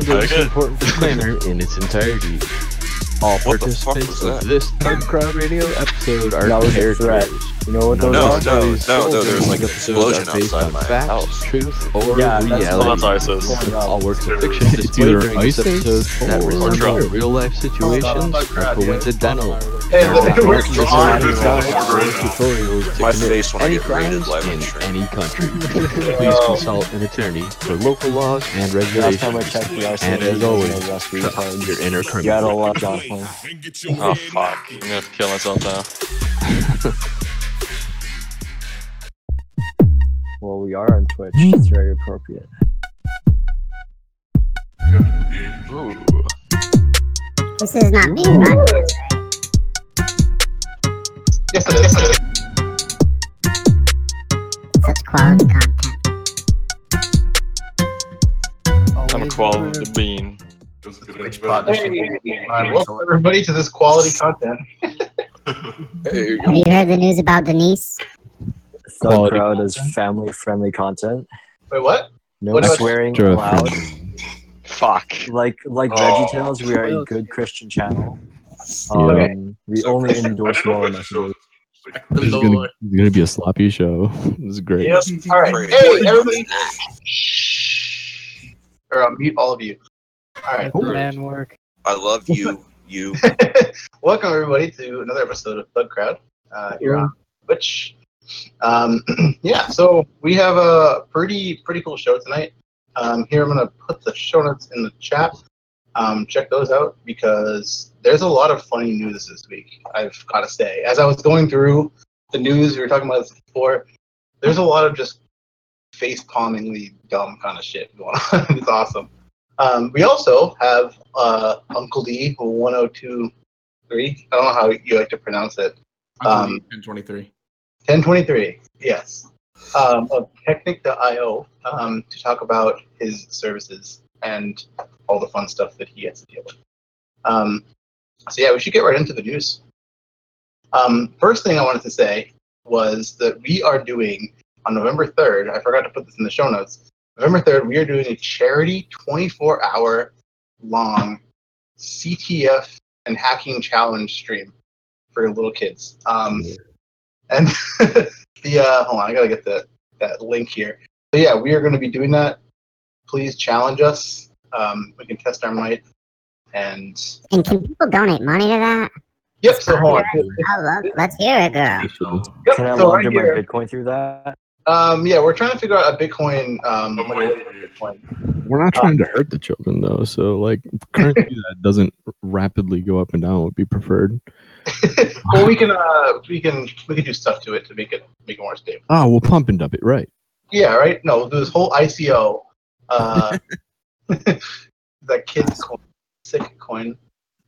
to this Okay. important disclaimer in its entirety. All What participants of this Thug Crowd Radio episode are That was a threat. You know what No, those No, are? no, These no, no, soldiers there was like an episodes explosion are based outside on my facts, house. truth, or Yeah, that's- reality. Oh, that's ISIS. Going up. All works of fiction It's displayed either during this ISIS episode that or resemble Trump. real life situations are coincidental. Hey, They're look, not we're strong. tutorials My face when I any get crimes live in stream. any country. Please consult an attorney for local laws and Last time I regulations. checked the RCA, And as always, trust your inner You had a criminal. lot, Johnson. Oh fuck. I'm gonna have to kill myself now. Well, we are on Twitch. It's very appropriate. This is not being broadcast. Yes, it is. Yes. Such quality content. I'm a quality bean. Hey, welcome everybody to this quality content. There you. Have you heard the news about Denise? Thug Quality Crowd is family-friendly content. Wait, what? No What about- swearing Sure. allowed. Fuck. Like like Oh. VeggieTales, we are a good Christian channel. Um, Okay. We only endorse moral messages. This is gonna, this is gonna be a sloppy show. This is great. Yep. All right. Hey, everybody. Or I'll mute all of you. All right. cool. Man work. I love you. You. Welcome everybody to another episode of Thug Crowd uh, here on Twitch. Um, yeah, so we have a pretty pretty cool show tonight. Um, here I'm gonna put the show notes in the chat. Um, check those out because there's a lot of funny news this week. I've got to say, as I was going through the news, we were talking about this before. There's a lot of just face palmingly dumb kind of shit going on. it's awesome. Um, we also have uh, Uncle D, 1023. I don't know how you like to pronounce it. Um, 1023. 1023, yes. Um, of Technic.io um, to talk about his services and all the fun stuff that he has to deal with. Um, so, yeah, we should get right into the news. Um, first thing I wanted to say was that we are doing on November 3rd, I forgot to put this in the show notes. November 3rd, we are doing a charity 24 hour long CTF and hacking challenge stream for little kids. Um, and the uh, hold on, I gotta get the that link here. So yeah, we are going to be doing that. Please challenge us. Um, we can test our might. And And can people donate money to that? yep, so hold on. I love Let's hear it, girl. Yep, Can I so right launder my. Bitcoin through that? Um, yeah, we're trying to figure out a Bitcoin. Um, what it is, Bitcoin. We're not trying to hurt the children though, so like currency that doesn't rapidly go up and down would be preferred. well, we can uh, we can we can do stuff to it to make it make it more stable. Oh, we'll pump and dump it, right? Yeah, right. No, we'll do this whole ICO. Uh, that kid's coin, sick coin.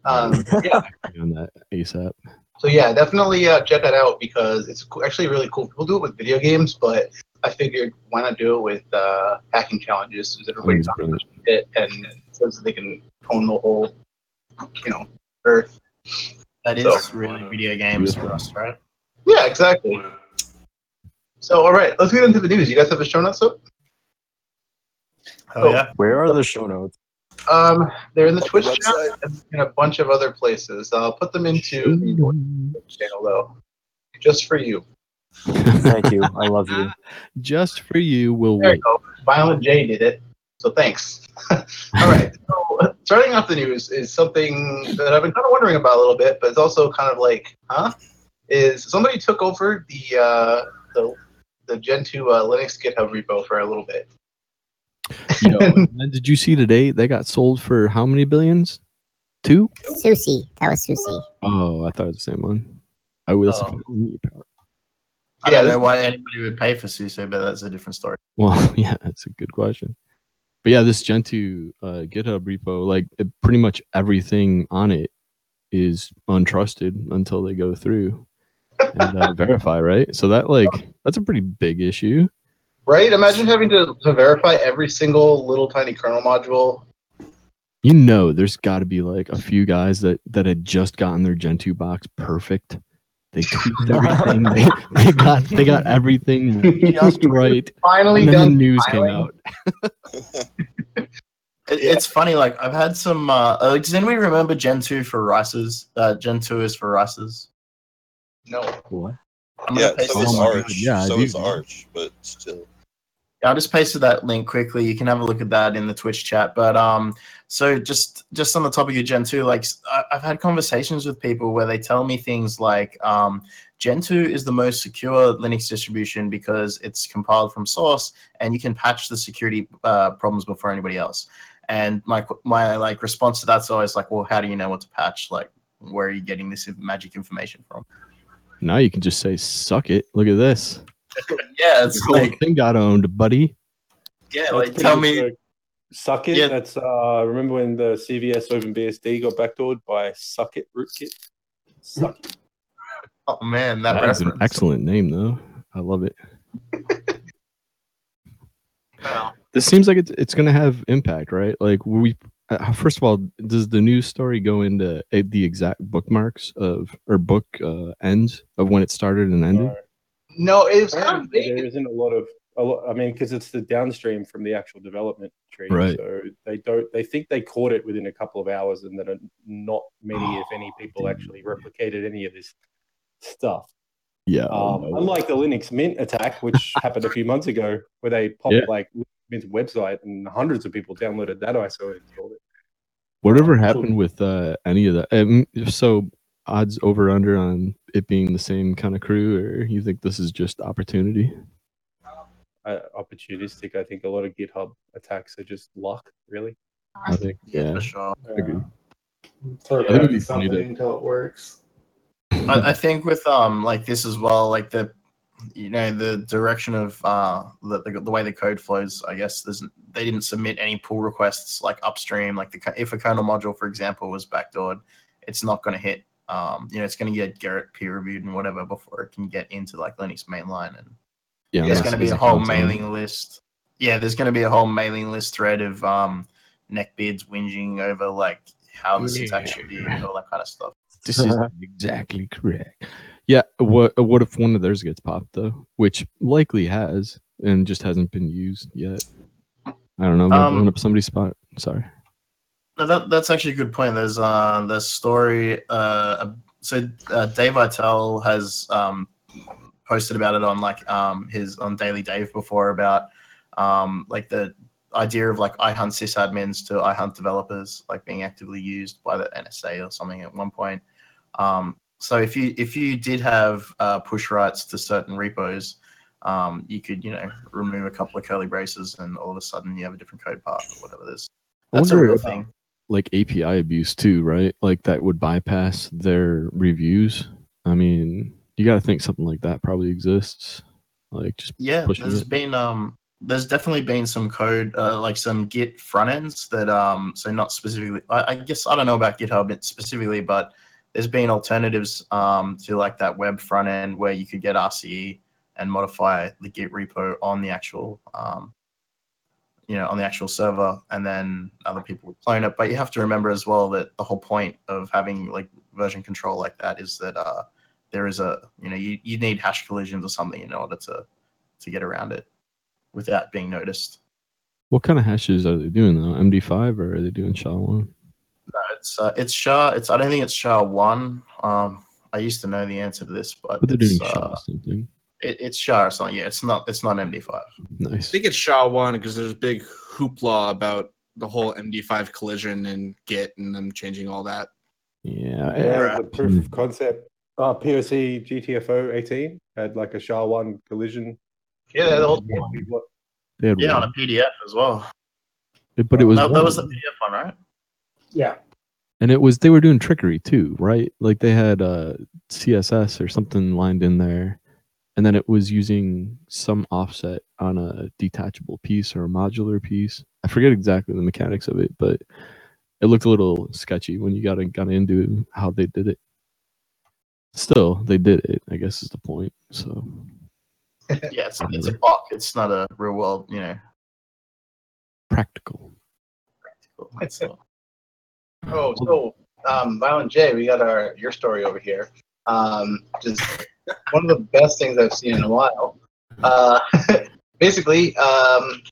Um, yeah. On that ASAP. So yeah, definitely uh, check that out because it's actually really cool. People do it with video games, but I figured why not do it with uh, hacking challenges so that everybody's Sounds on brilliant. it and so they can own the whole, you know, earth. That is So- really video games for us, right? Yeah, exactly. So all right, let's get into the news. You guys have the show notes up? Oh, yeah. Where are the show notes? Um, they're in the Twitch Website. chat and in a bunch of other places. I'll put them into the channel though, just for you. Thank you. I love you. Just for you, we'll There wait. you go. Violent J did it. So thanks. All right. So uh, starting off the news is something that I've been kind of wondering about a little bit, but it's also kind of like, huh? Is somebody took over the uh, the the Gentoo uh, Linux GitHub repo for a little bit? Yo, and then did you see today they got sold for how many billions? Two? SUSE. That was SUSE. Oh, I thought it was the same one. I would. that's Oh. a- I Yeah, don't know why anybody would pay for SUSE, but that's a different story. Well, yeah, that's a good question. But yeah, this Gentoo uh, GitHub repo, like it, pretty much everything on it is untrusted until they go through and uh, verify, right? So that like that's a pretty big issue. Right? Imagine having to, to verify every single little tiny kernel module. You know, there's got to be like a few guys that that had just gotten their Gentoo box perfect. They tweaked everything. they, they got they got everything just right. Finally And then the done. news came out. It, It's funny, like I've had some. Uh, uh, does anybody remember Gentoo for rices? Uh, Gentoo is for rices. No. What? I'm Yeah, paste so Oh is God, Arch. yeah, so do. is Arch, but still. I just pasted that link quickly. You can have a look at that in the Twitch chat. But um, so just just on the topic of Gentoo, like I- I've had conversations with people where they tell me things like um, Gentoo is the most secure Linux distribution because it's compiled from source and you can patch the security uh, problems before anybody else. And my my like response to that's always like, well, how do you know what to patch? Like, where are you getting this magic information from? Now you can just say, "Suck it." Look at this. Yeah, it's The whole like thing got owned, buddy. yeah, That's like tell me. like, Suck it. Yeah. That's uh remember when the CVS OpenBSD got backdoored by Suck It Rootkit? Suck it. Oh man, that, That is an excellent name, though. I love it. Wow. This seems like it's it's going to have impact, right? Like we. Uh, first of all, does the news story go into uh, the exact bookmarks of or book uh, ends of when it started and ended? No. No, it was kind of Apparently there isn't a lot of a lot, I mean, because it's the downstream from the actual development tree. Right. So they don't. They think they caught it within a couple of hours, and that are not many, if any, people actually replicated any of this stuff. Yeah. oh, Um, no. unlike the Linux Mint attack, which happened a few months ago, where they popped Yeah. like Mint's website and hundreds of people downloaded that ISO and installed it. Whatever Um, happened with uh, any of that? Um, so odds over under on it being the same kind of crew, or you think this is just opportunity? Uh, opportunistic. I think a lot of GitHub attacks are just luck, really. I think yeah. for sure. agree. Throw I think it'd be to funny something to- until it works. I, I think with um like this as well, like the you know the direction of uh the, the, the way the code flows. I guess there's they didn't submit any pull requests like upstream. Like the if a kernel module, for example, was backdoored, it's not going to hit. Um, you know, it's going to get Garrett peer reviewed and whatever before it can get into like Linux mainline and Yeah, there's going to be a whole accounts on mailing list. Yeah, there's going to be a whole mailing list thread of um, neckbeards whinging over like how the syntax should be and all that kind of stuff. This is exactly correct. Yeah. What What if one of theirs gets popped though? Which likely has, and just hasn't been used yet. I don't know. I'm Um, up somebody's spot. Sorry. No, that, that's actually a good point. There's uh, the story. Uh, so uh, Dave Aitel has um, posted about it on like um, his on Daily Dave before about um, like the idea of like iHunt sysadmins to I hunt developers like being actively used by the NSA or something at one point. Um, so if you if you did have uh, push rights to certain repos, um, you could you know remove a couple of curly braces and all of a sudden you have a different code path or whatever it is. That's a real thing. Like API abuse too, right? Like that would bypass their reviews. I mean, you got to think something like that probably exists. Like just Yeah, there's it. been um there's definitely been some code uh, like some Git front ends that um so not specifically I, I guess I don't know about GitHub specifically, but there's been alternatives um to like that web front end where you could get RCE and modify the Git repo on the actual um you know on the actual server and then other people would clone it. But you have to remember as well that the whole point of having like version control like that is that uh there is a you know you, you need hash collisions or something in order to to get around it without being noticed. What kind of hashes are they doing though? MD5 or are they doing SHA-1? No, it's uh, it's SHA. It's I don't think it's SHA one. Um, I used to know the answer to this, but But they're doing uh, something. It, it's SHA or something. Yeah, it's not. It's not MD5. Nice. I think it's SHA one because there's a big hoopla about the whole MD5 collision and Git and them changing all that. Yeah. Yeah, the proof of concept uh, POC GTFO 18 had like a SHA-1 collision. Yeah, the whole People- They Yeah, on a PDF as well. but it was that, that was the one. PDF one, right? Yeah. and it was they were doing trickery too, right? Like they had uh CSS or something lined in there, and then it was using some offset on a detachable piece or a modular piece. I forget exactly the mechanics of it, but it looked a little sketchy when you got got into how they did it. Still, they did it. I guess is the point. So Yeah, it's, it's a bot. It's not a real world. You know. practical. Practical. Oh, so um, Violent J, we got our your story over here. Um, just one of the best things I've seen in a while. Uh, basically, um,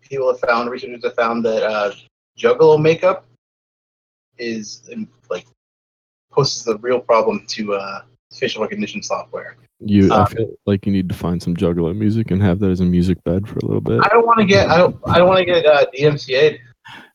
people have found, researchers have found that uh, Juggalo makeup is um, like poses a real problem to uh, facial recognition software. You, I Um, feel like you need to find some Juggalo music and have that as a music bed for a little bit. I don't want to get I don't I don't want to get uh, DMCA.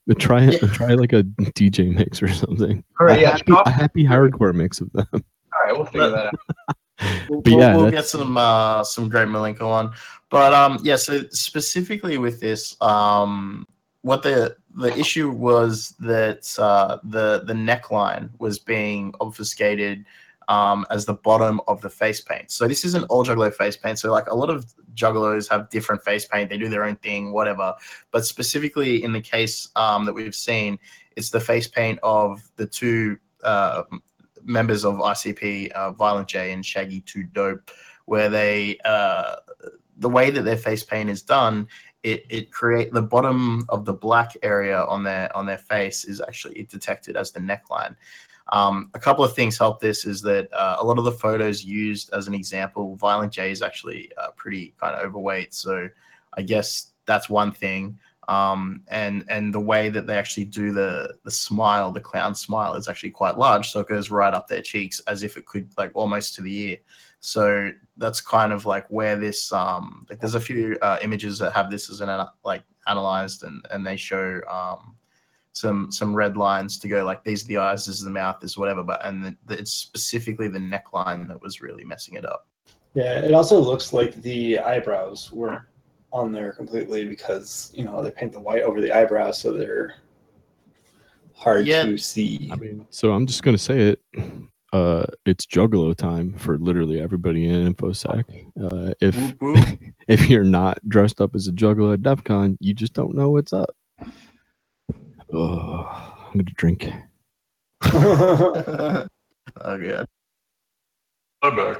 But try try like a DJ mix or something. All right, a yeah, happy, a happy hardcore mix of them. All right, we'll figure that out. We'll, But yeah, we'll get some uh, some great Milenko on, but um, yeah. So specifically with this, um, what the the issue was that uh, the the neckline was being obfuscated um, as the bottom of the face paint. So this isn't all Juggalo face paint. So like a lot of Juggalos have different face paint. They do their own thing, whatever. But specifically in the case um, that we've seen, it's the face paint of the two uh, members of ICP, uh, Violent J and Shaggy Two Dope, where they uh, the way that their face paint is done, it it create the bottom of the black area on their on their face is actually detected as the neckline. Um, a couple of things help this is that uh, a lot of the photos used as an example, Violent J is actually uh, pretty kind of overweight, so I guess that's one thing. Um, and and the way that they actually do the the smile, the clown smile, is actually quite large, so it goes right up their cheeks as if it could like almost to the ear. So that's kind of like where this um like there's a few uh, images that have this as an like analyzed and and they show um some some red lines to go like these are the eyes, this is the mouth, this is whatever. But and the, the, it's specifically the neckline that was really messing it up. Yeah, it also looks like the eyebrows weren't on there completely because you know they paint the white over the eyebrows, so they're hard Yeah. to see. I mean, so I'm just gonna say it. Uh, it's Juggalo time for literally everybody in InfoSec. Uh, if Whoop, whoop. if you're not dressed up as a Juggalo at DEF CON, you just don't know what's up. Oh, I'm gonna drink. oh god. I'm back.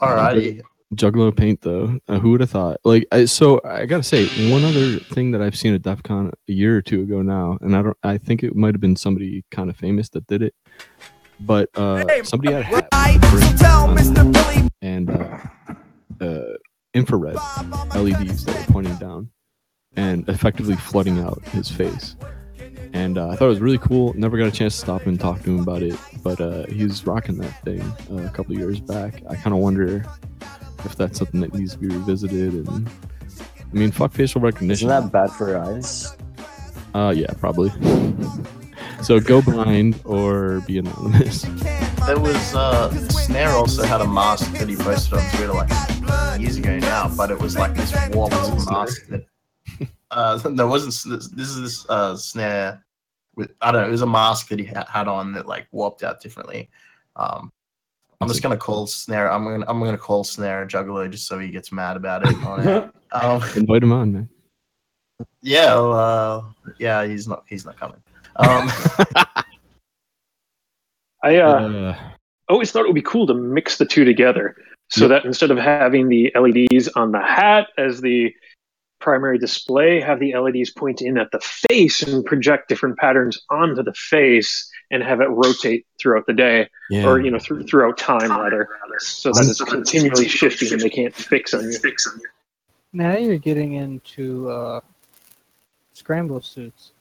Alrighty. Juggalo paint though. Uh, who would have thought? Like, I, so I gotta say one other thing that I've seen at DEF CON a year or two ago now, and I don't. I think it might have been somebody kind of famous that did it, but uh, somebody had a hat and uh, uh, infrared LEDs that were pointing down and effectively flooding out his face. And uh, I thought it was really cool. Never got a chance to stop and talk to him about it, but uh, he was rocking that thing uh, a couple years back. I kind of wonder if that's something that needs to be revisited. And I mean, fuck facial recognition. Isn't that bad for your eyes? Uh, yeah, probably. so go blind or be anonymous. There was uh Snare also had a mask that he posted on Twitter like years ago now, but it was like this warped mask that uh there wasn't this, this is this uh Snare with I don't know, it was a mask that he ha- had on that like warped out differently. Um I'm just gonna call Snare. I'm gonna I'm gonna call Snare a Juggalo just so he gets mad about it. On it. Um, Invite him on, man. yeah, well, uh, yeah, he's not he's not coming. Um, I uh, Uh, always thought it would be cool to mix the two together so that instead of having the LEDs on the hat as the primary display, have the LEDs point in at the face and project different patterns onto the face and have it rotate throughout the day Yeah. or you know through, throughout time rather so that it's continually shifting and they can't fix on you. Now you're getting into uh, scramble suits.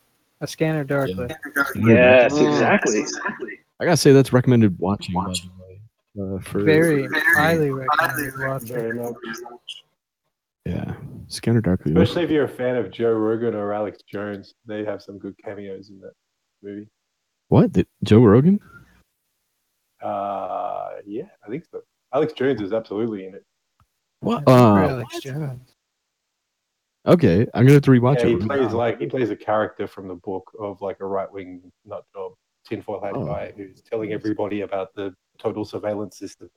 A scanner darkly. Yes, exactly. I gotta say that's recommended watching. by the way, Uh, for Very highly recommended watching. yeah, Scanner Darkly. Especially if you're a fan of Joe Rogan or Alex Jones, they have some good cameos in that movie. What? Did, Joe Rogan? Uh, yeah, I think so. Alex Jones is absolutely in it. What? Uh, Alex Jones. okay, I'm gonna have to rewatch yeah, he it. plays like he plays a character from the book of like a right wing nut job tinfoil hat Oh. guy who's telling everybody about the total surveillance system.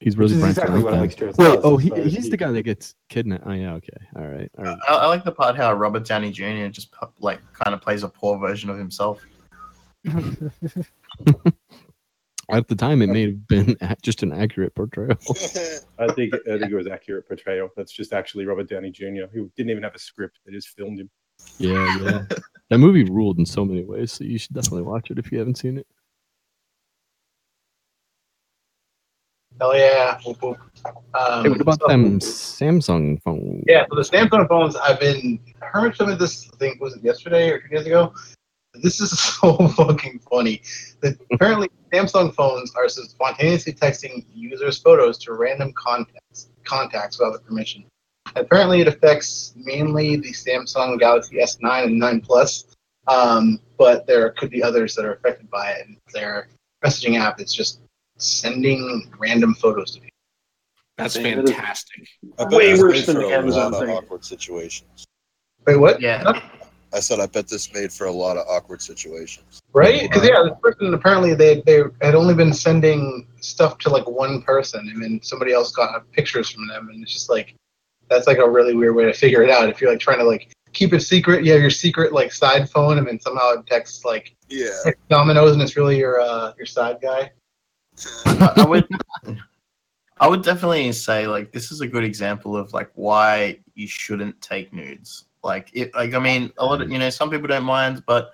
He's Which really is exactly what Alex Jones Wait, does, oh, he, so he's he- the guy that gets kidnapped. Oh yeah, okay, all right, all right. I, I like the part how Robert Downey Jr. just like kind of plays a poor version of himself. At the time, it may have been just an accurate portrayal. I think I think it was accurate portrayal. That's just actually Robert Downey Jr. who didn't even have a script; they just filmed him. yeah, yeah. That movie ruled in so many ways, so you should definitely watch it if you haven't seen it. Hell yeah. Whoop, whoop. Um, Hey, what about so- them Samsung phones? Yeah, so the Samsung phones, I've been I heard some of this. I think was it yesterday or two days ago. This is so fucking funny. That apparently Samsung phones are spontaneously texting users' photos to random contacts contacts without their permission. Apparently, it affects mainly the Samsung Galaxy S9 and 9 Plus, um, but there could be others that are affected by it. And their messaging app is just sending random photos to people. That's Man, fantastic. I Way worse than the Amazon thing. awkward situations. Wait, what? Yeah. I said I bet this made for a lot of awkward situations. Right? Because yeah, this person apparently they they had only been sending stuff to like one person, and then somebody else got pictures from them, and it's just like that's like a really weird way to figure it out. If you're like trying to like keep it secret, you have your secret like side phone, and then somehow it texts like Yeah. Domino's, and it's really your uh your side guy. I I would I would definitely say like this is a good example of like why you shouldn't take nudes. Like it like I mean a lot of you know some people don't mind, but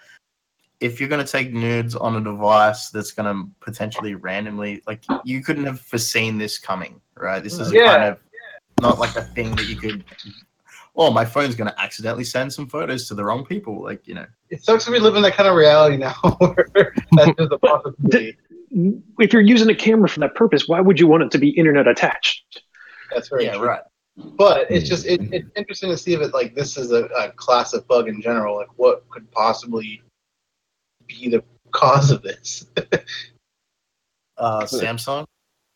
if you're gonna take nudes on a device that's gonna potentially randomly like you couldn't have foreseen this coming, right? This is a Yeah. kind of not like a thing that you could Oh, my phone's gonna accidentally send some photos to the wrong people, like you know. It sucks that we live in that kind of reality now, that's just a possibility. If you're using a camera for that purpose, why would you want it to be internet attached? That's very Yeah, true. right. But it's just it, it's interesting to see if it like this is a, a class of bug in general. Like what could possibly be the cause of this? Uh Samsung.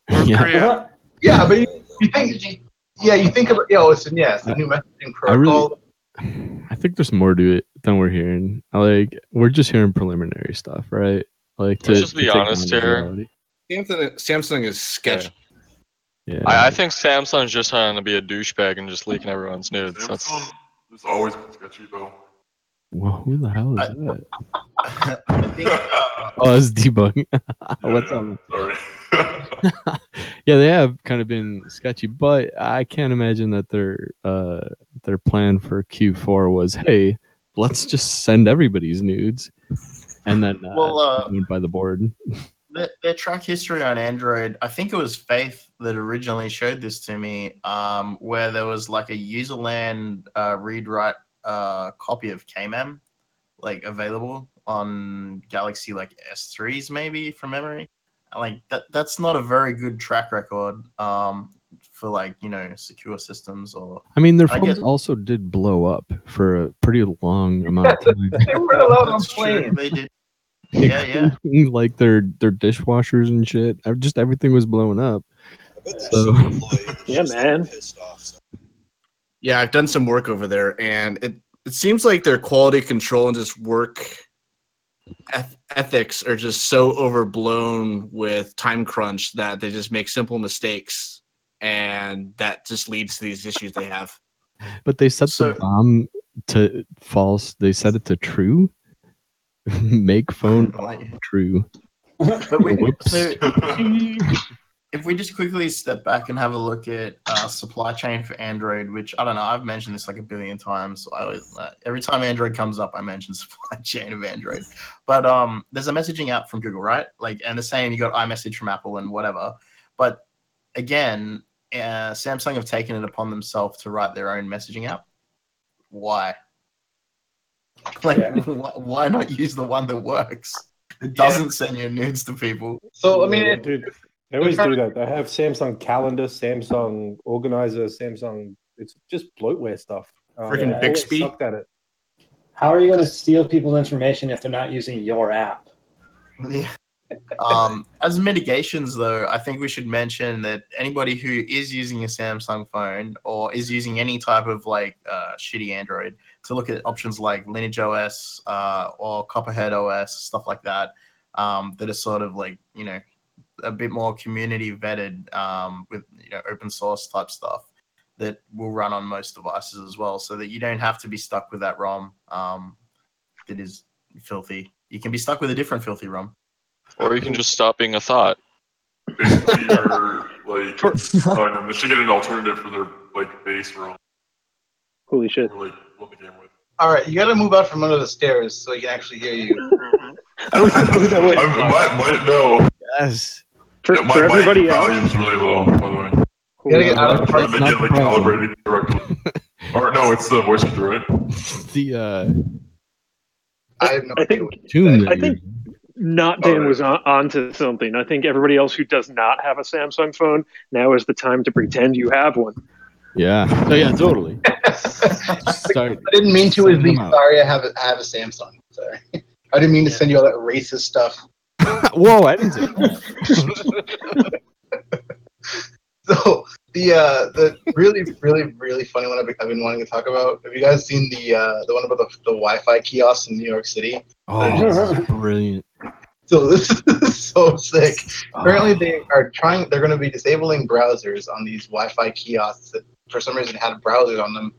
Yeah. yeah, but you, you think yeah, you think about yeah, it's yeah, it's the new messaging I really, I think there's more to it than we're hearing. Like we're just hearing preliminary stuff, right? Like to, Let's just be take honest here. Samsung, Samsung is sketchy. Yeah. I, I think Samsung's just trying to be a douchebag and just leaking everyone's nudes. That's It's always been sketchy though. Well, who the hell is that? I think uh, Oh, it's debugging. What's up? Sorry. yeah, they have kind of been sketchy, but I can't imagine that their uh their plan for Q4 was, hey, let's just send everybody's nudes, and then uh, Well, uh, by the board. their, their track history on Android, I think it was Faith that originally showed this to me, um, where there was like a userland uh, read write uh, copy of KMM, like available on Galaxy like S3s maybe from memory. Like that, that's not a very good track record um, for like you know secure systems or. I mean, their phones guess- also did blow up for a pretty long amount of time. they weren't allowed on That's planes. They did. Yeah, yeah. like their their dishwashers and shit. Just everything was blowing up. I bet there's So- some employee that's Yeah, man. off. So- Yeah, I've done some work over there, and it it seems like their quality control and just work eth- ethics are just so overblown with time crunch that they just make simple mistakes, and that just leads to these issues they have. But they set So- the bomb to false. They set it to true. Make phone true. But we, so if we just quickly step back and have a look at uh, supply chain for Android, which I don't know, I've mentioned this like a billion times. So I always, uh, every time Android comes up, I mention supply chain of Android. But um, there's a messaging app from Google, right? Like, and the same, you got iMessage from Apple and whatever. But again, uh, Samsung have taken it upon themselves to write their own messaging app. Why? Like, Yeah. why, why not use the one that works? It doesn't send your nudes to people. So I mean, it, dude, they always do that. They have Samsung Calendar, Samsung Organizer, Samsung. It's just bloatware stuff. Um, Freaking they always Bixby. sucked at it. How are you going to steal people's information if they're not using your app? Yeah. Um, as mitigations, though, I think we should mention that anybody who is using a Samsung phone or is using any type of like uh, shitty Android to look at options like Lineage OS uh, or Copperhead OS, stuff like that, um, that are sort of like you know a bit more community vetted um, with you know open source type stuff that will run on most devices as well, so that you don't have to be stuck with that ROM um, that is filthy. You can be stuck with a different filthy ROM. Or you can just stop being a thought. Basically, you're like, I don't know, they should get an alternative for their like base ROM. Holy shit. Or, like what they came with. all right, you got to move out from under the stairs so we can actually hear you. I don't know that was. I might, might know. Yes. For, Yeah, my, for everybody else, volume's really low, by the way. You gotta get out of the Trying to party. get like calibrated correctly. or no, it's the voice filter, right? the uh, I have no I think tune. I think not Dan was on, onto something. I think everybody else who does not have a Samsung phone now is the time to pretend you have one. Yeah. Oh yeah, totally. Start. I didn't mean to. Is Send be them out. sorry. I have a, I have a Samsung. Sorry. I didn't mean to send you all that racist stuff. Whoa, I didn't say that. So the uh, the really really really funny one I've been, I've been wanting to talk about. Have you guys seen the uh, the one about the, the Wi-Fi kiosks in New York City? Oh, brilliant. So this is so sick. Apparently they are trying. They're going to be disabling browsers on these Wi-Fi kiosks that for some reason had browsers on them.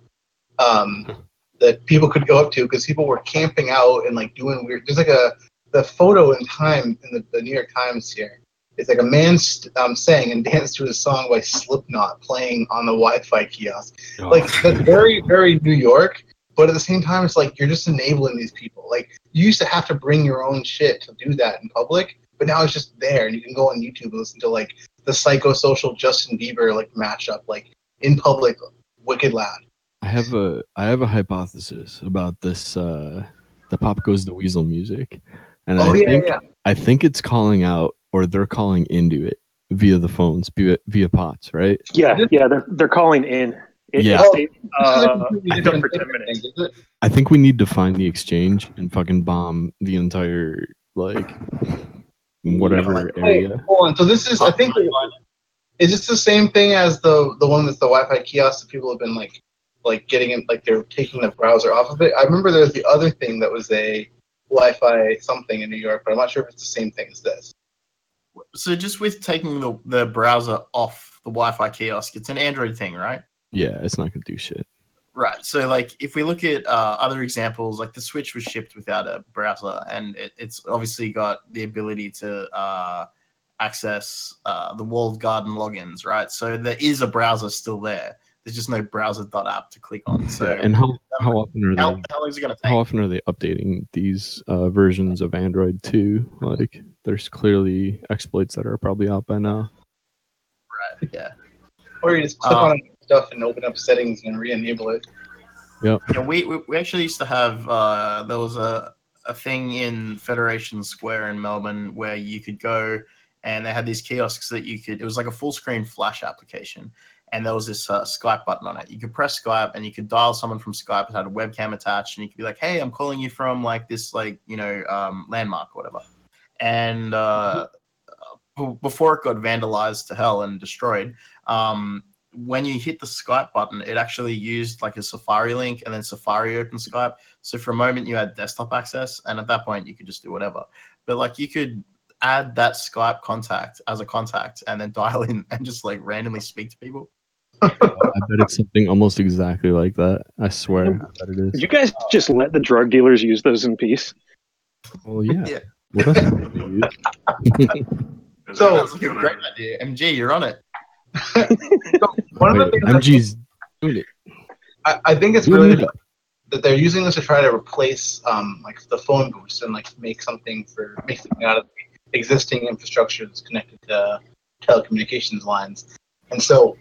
Um, that people could go up to because people were camping out and like doing weird. There's like a the photo in time in the, the New York Times here. It's like a man st- um, sang and danced to a song by Slipknot playing on the Wi-Fi kiosk. Like that's very very New York, but at the same time, it's like you're just enabling these people. Like you used to have to bring your own shit to do that in public, but now it's just there, and you can go on YouTube and listen to like the psychosocial Justin Bieber like matchup, like in public, wicked loud. I have a I have a hypothesis about this uh the Pop Goes the Weasel music. And Oh, I yeah, think yeah. I think it's calling out or they're calling into it via the phones, via via pots, right? Yeah, yeah, they're they're calling in. It, Yeah. it stayed, This is a uh, I think different for ten thing, minutes. is it? I think we need to find the exchange and fucking bomb the entire like whatever Hey, area. hold on. So this is, I think, is this the same thing as the the one that's the Wi-Fi kiosk that people have been like, like getting in, like they're taking the browser off of it? I remember there's the other thing that was a Wi-Fi something in New York, but I'm not sure if it's the same thing as this. So just with taking the, the browser off the Wi-Fi kiosk, it's an Android thing, right? Yeah, it's not gonna do shit. Right. So, like, if we look at uh, other examples, like the Switch was shipped without a browser, and it, it's obviously got the ability to uh, access uh, the walled garden logins, right? So there is a browser still there. There's just no browser.app to click on. So, Yeah, and how how often are how, they how long is it going to take? how often are they updating these uh, versions of Android too? Like, there's clearly exploits that are probably out by now. Right. Yeah. Or you just click Um, on stuff and open up settings and re-enable it. Yep. Yeah, we, we, we actually used to have uh, there was a, a thing in Federation Square in Melbourne where you could go and they had these kiosks that you could it was like a full screen flash application and there was this uh, Skype button on it. You could press Skype and you could dial someone from Skype that had a webcam attached and you could be like, hey, I'm calling you from like this like you know um, landmark or whatever. And uh, b- before it got vandalized to hell and destroyed, um, when you hit the Skype button, it actually used like a Safari link and then Safari opened Skype. So for a moment, you had desktop access, and at that point, you could just do whatever. But like you could add that Skype contact as a contact and then dial in and just like randomly speak to people. I bet it's something almost exactly like that. I swear. I bet it Did you guys just let the drug dealers use those in peace? Well, yeah. Yeah. What else would they use? So- Sounds like a great idea. MG, you're on it. One of the Wait, things I think, MG's doing it. I, I think it's really it. that they're using this to try to replace um, like the phone booths and like make something for make something out of the existing infrastructure that's connected to telecommunications lines. And so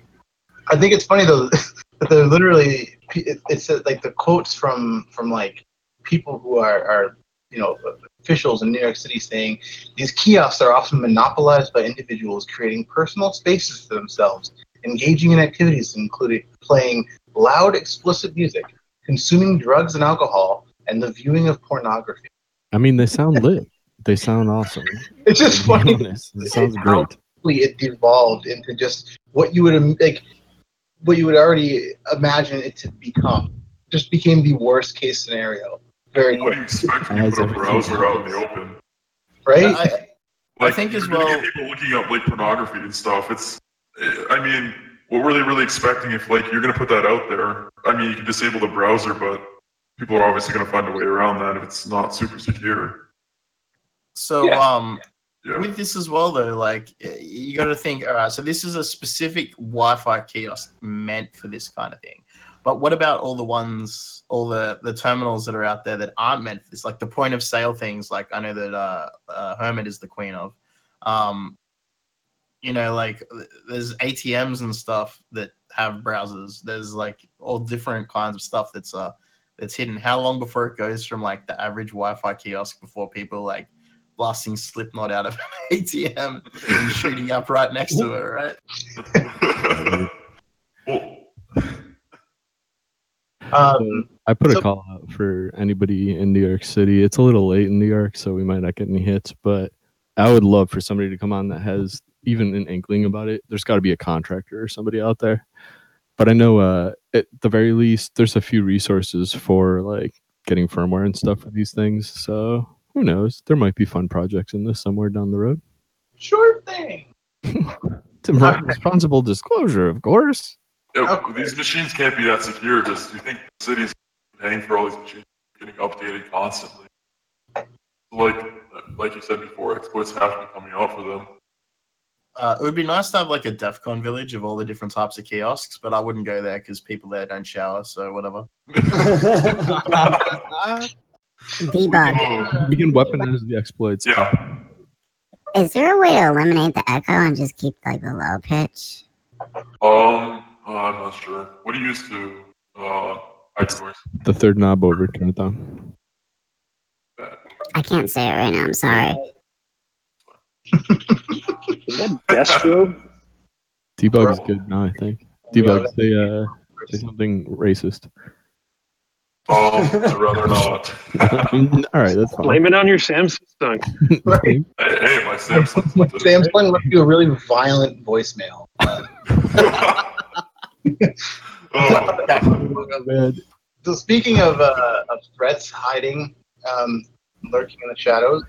I think it's funny though that they're literally it, it's uh, like the quotes from from like people who are are you know officials in New York City saying these kiosks are often monopolized by individuals creating personal spaces for themselves, engaging in activities including playing loud explicit music, consuming drugs and alcohol, and the viewing of pornography. I mean, they sound lit. They sound awesome. It's just To funny. honest, It sounds great. quickly it devolved into just what you would im- like, what you would already imagine it to become. Just became the worst case scenario very What do you expect when you put a browser out in the open? right? I, I think as well- people looking up like pornography and stuff. It's, I mean, what were they really expecting if like you're gonna put that out there? I mean, you can disable the browser, but people are obviously gonna find a way around that if it's not super secure. So Yeah. um Yeah. with this as well though, like you got to think, all right, so this is a specific Wi-Fi kiosk meant for this kind of thing. But what about all the ones, all the the terminals that are out there that aren't meant for this, like the point of sale things? Like I know that uh, uh Hermit is the queen of. Um, you know, like there's ATMs and stuff that have browsers. There's like all different kinds of stuff that's uh that's hidden. How long before it goes from like the average Wi-Fi kiosk before people like blasting Slipknot out of an ATM and shooting up right next to her, right? Um, I put so- a call out for anybody in New York City. It's a little late in New York, so we might not get any hits, but I would love for somebody to come on that has even an inkling about it. There's got to be a contractor or somebody out there. But I know uh, at the very least, there's a few resources for like getting firmware and stuff for these things. So who knows? There might be fun projects in this somewhere down the road. Sure thing. It's a responsible disclosure, of course. Yeah, these machines can't be that secure. Just you think the city's paying for all these machines getting updated constantly? Like, like you said before, exploits have to be coming out for them. Uh, it would be nice to have like a DEF CON village of all the different types of kiosks, but I wouldn't go there because people there don't shower, so whatever. Debug. We can weaponize the exploits. Yeah. Is there a way to eliminate the echo and just keep like the low pitch? Um, uh, I'm not sure. What do you use to uh hide? The third knob over, turn it down. I can't say it right now. I'm sorry. Destro? Debug is good now, I think. Debug, say, uh, say something racist. Um, I'd rather not. All right, that's fine. Blame it on your Samsung. Hey, hey, my Samsung. Samsung left you a really violent voicemail. So speaking of, uh, of threats hiding, um, lurking in the shadows,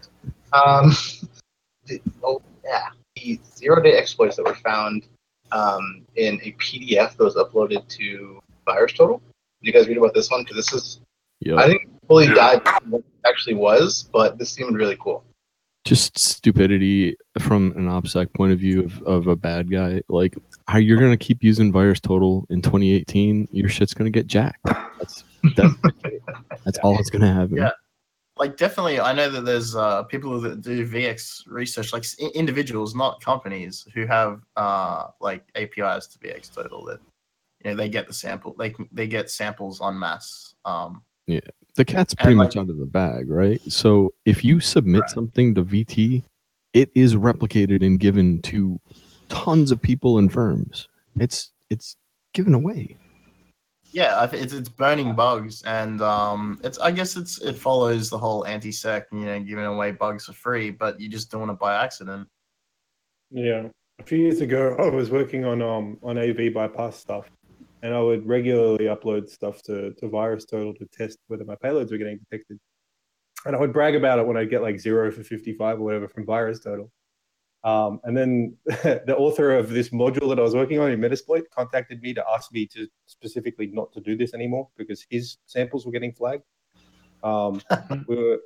um, the, oh yeah, the zero-day exploits that were found um, in a PDF that was uploaded to Virus Total. Did you guys read about this one? Because this is, Yep. I think, fully dive into what it actually was, but this seemed really cool. just stupidity from an OPSEC point of view of, of a bad guy. Like, how you're gonna keep using Virus Total in 2018? Your shit's gonna get jacked. That's that's, that's all that's gonna happen. Yeah. Like definitely, I know that there's uh, people that do VX research, like s- individuals, not companies, who have uh, like APIs to VX Total that you know they get the sample, they can- they get samples en masse. Um, Yeah, the cat's pretty like- much out of the bag, right? So if you submit something to VT, it is replicated and given to tons of people and firms. It's it's given away. yeah, it's it's burning bugs, and um, it's I guess it's it follows the whole anti-sec, you know, giving away bugs for free, but you're just doing it by accident. Yeah. A few years ago, I was working on um on AV bypass stuff, and I would regularly upload stuff to to Virus Total to test whether my payloads were getting detected. And I would brag about it when I'd get like zero for 55 or whatever from Virus Total. Um, and then the author of this module that I was working on in Metasploit contacted me to ask me to specifically not to do this anymore because his samples were getting flagged. Um, we were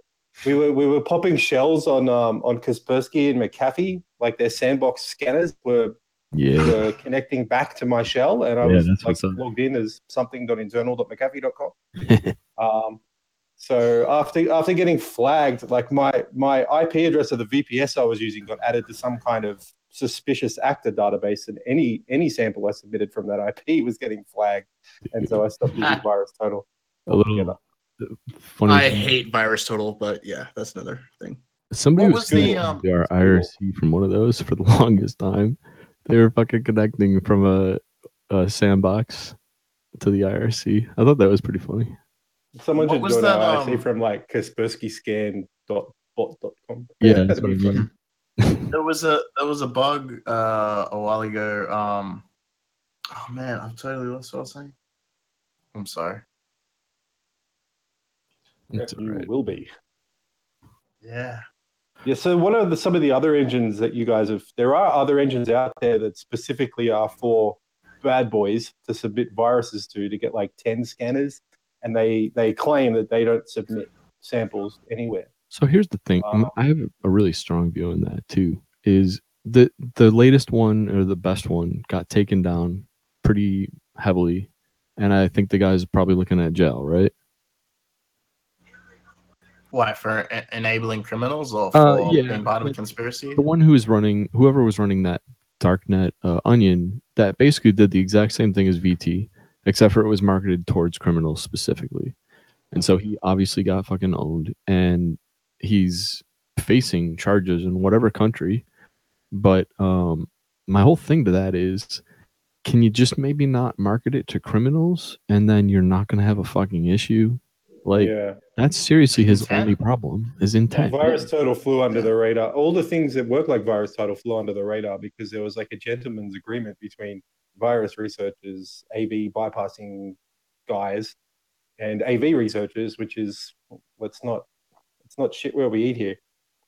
we were we were popping shells on um, on Kaspersky and McAfee, like their sandbox scanners were Yeah. were connecting back to my shell, and I Yeah, was like, logged in as something.internal.mcafee.com. um, so after after getting flagged, like my my IP address of the VPS I was using got added to some kind of suspicious actor database, and any any sample I submitted from that IP was getting flagged, and so I stopped using Virus Total. A little funny. I thing. hate Virus Total, but yeah, that's another thing. Somebody What was, was the, doing um, our IRC from one of those for the longest time. They were fucking connecting from a, a sandbox to the IRC. I thought that was pretty funny. Someone What should was join that, our IRC um, from like kaspersky-scan.bot.com. Yeah, that's what I mean. There was a there was a bug uh, a while ago. Um, oh man, I've totally lost what I was saying. I'm sorry. It's you will be. Yeah. Yeah. So, what are the, some of the other engines that you guys have? There are other engines out there that specifically are for bad boys to submit viruses to to get like ten scanners, and they they claim that they don't submit samples anywhere. So here's the thing. Uh, I have a really strong view on that too. Is the the latest one or the best one got taken down pretty heavily, and I think the guy's probably looking at jail, right? Why for e- enabling criminals or for Uh, yeah, being part of a conspiracy? The one who was running, whoever was running that darknet uh, onion that basically did the exact same thing as VT, except for it was marketed towards criminals specifically. And so he obviously got fucking owned, and he's facing charges in whatever country. But um, my whole thing to that is, can you just maybe not market it to criminals, and then you're not gonna have a fucking issue? Like Yeah. that's seriously his only problem is intent. Virus Total flew under the radar. All the things that work like Virus Total flew under the radar because there was like a gentleman's agreement between virus researchers, AV bypassing guys, and AV researchers, which is let's not it's not shit where we eat here.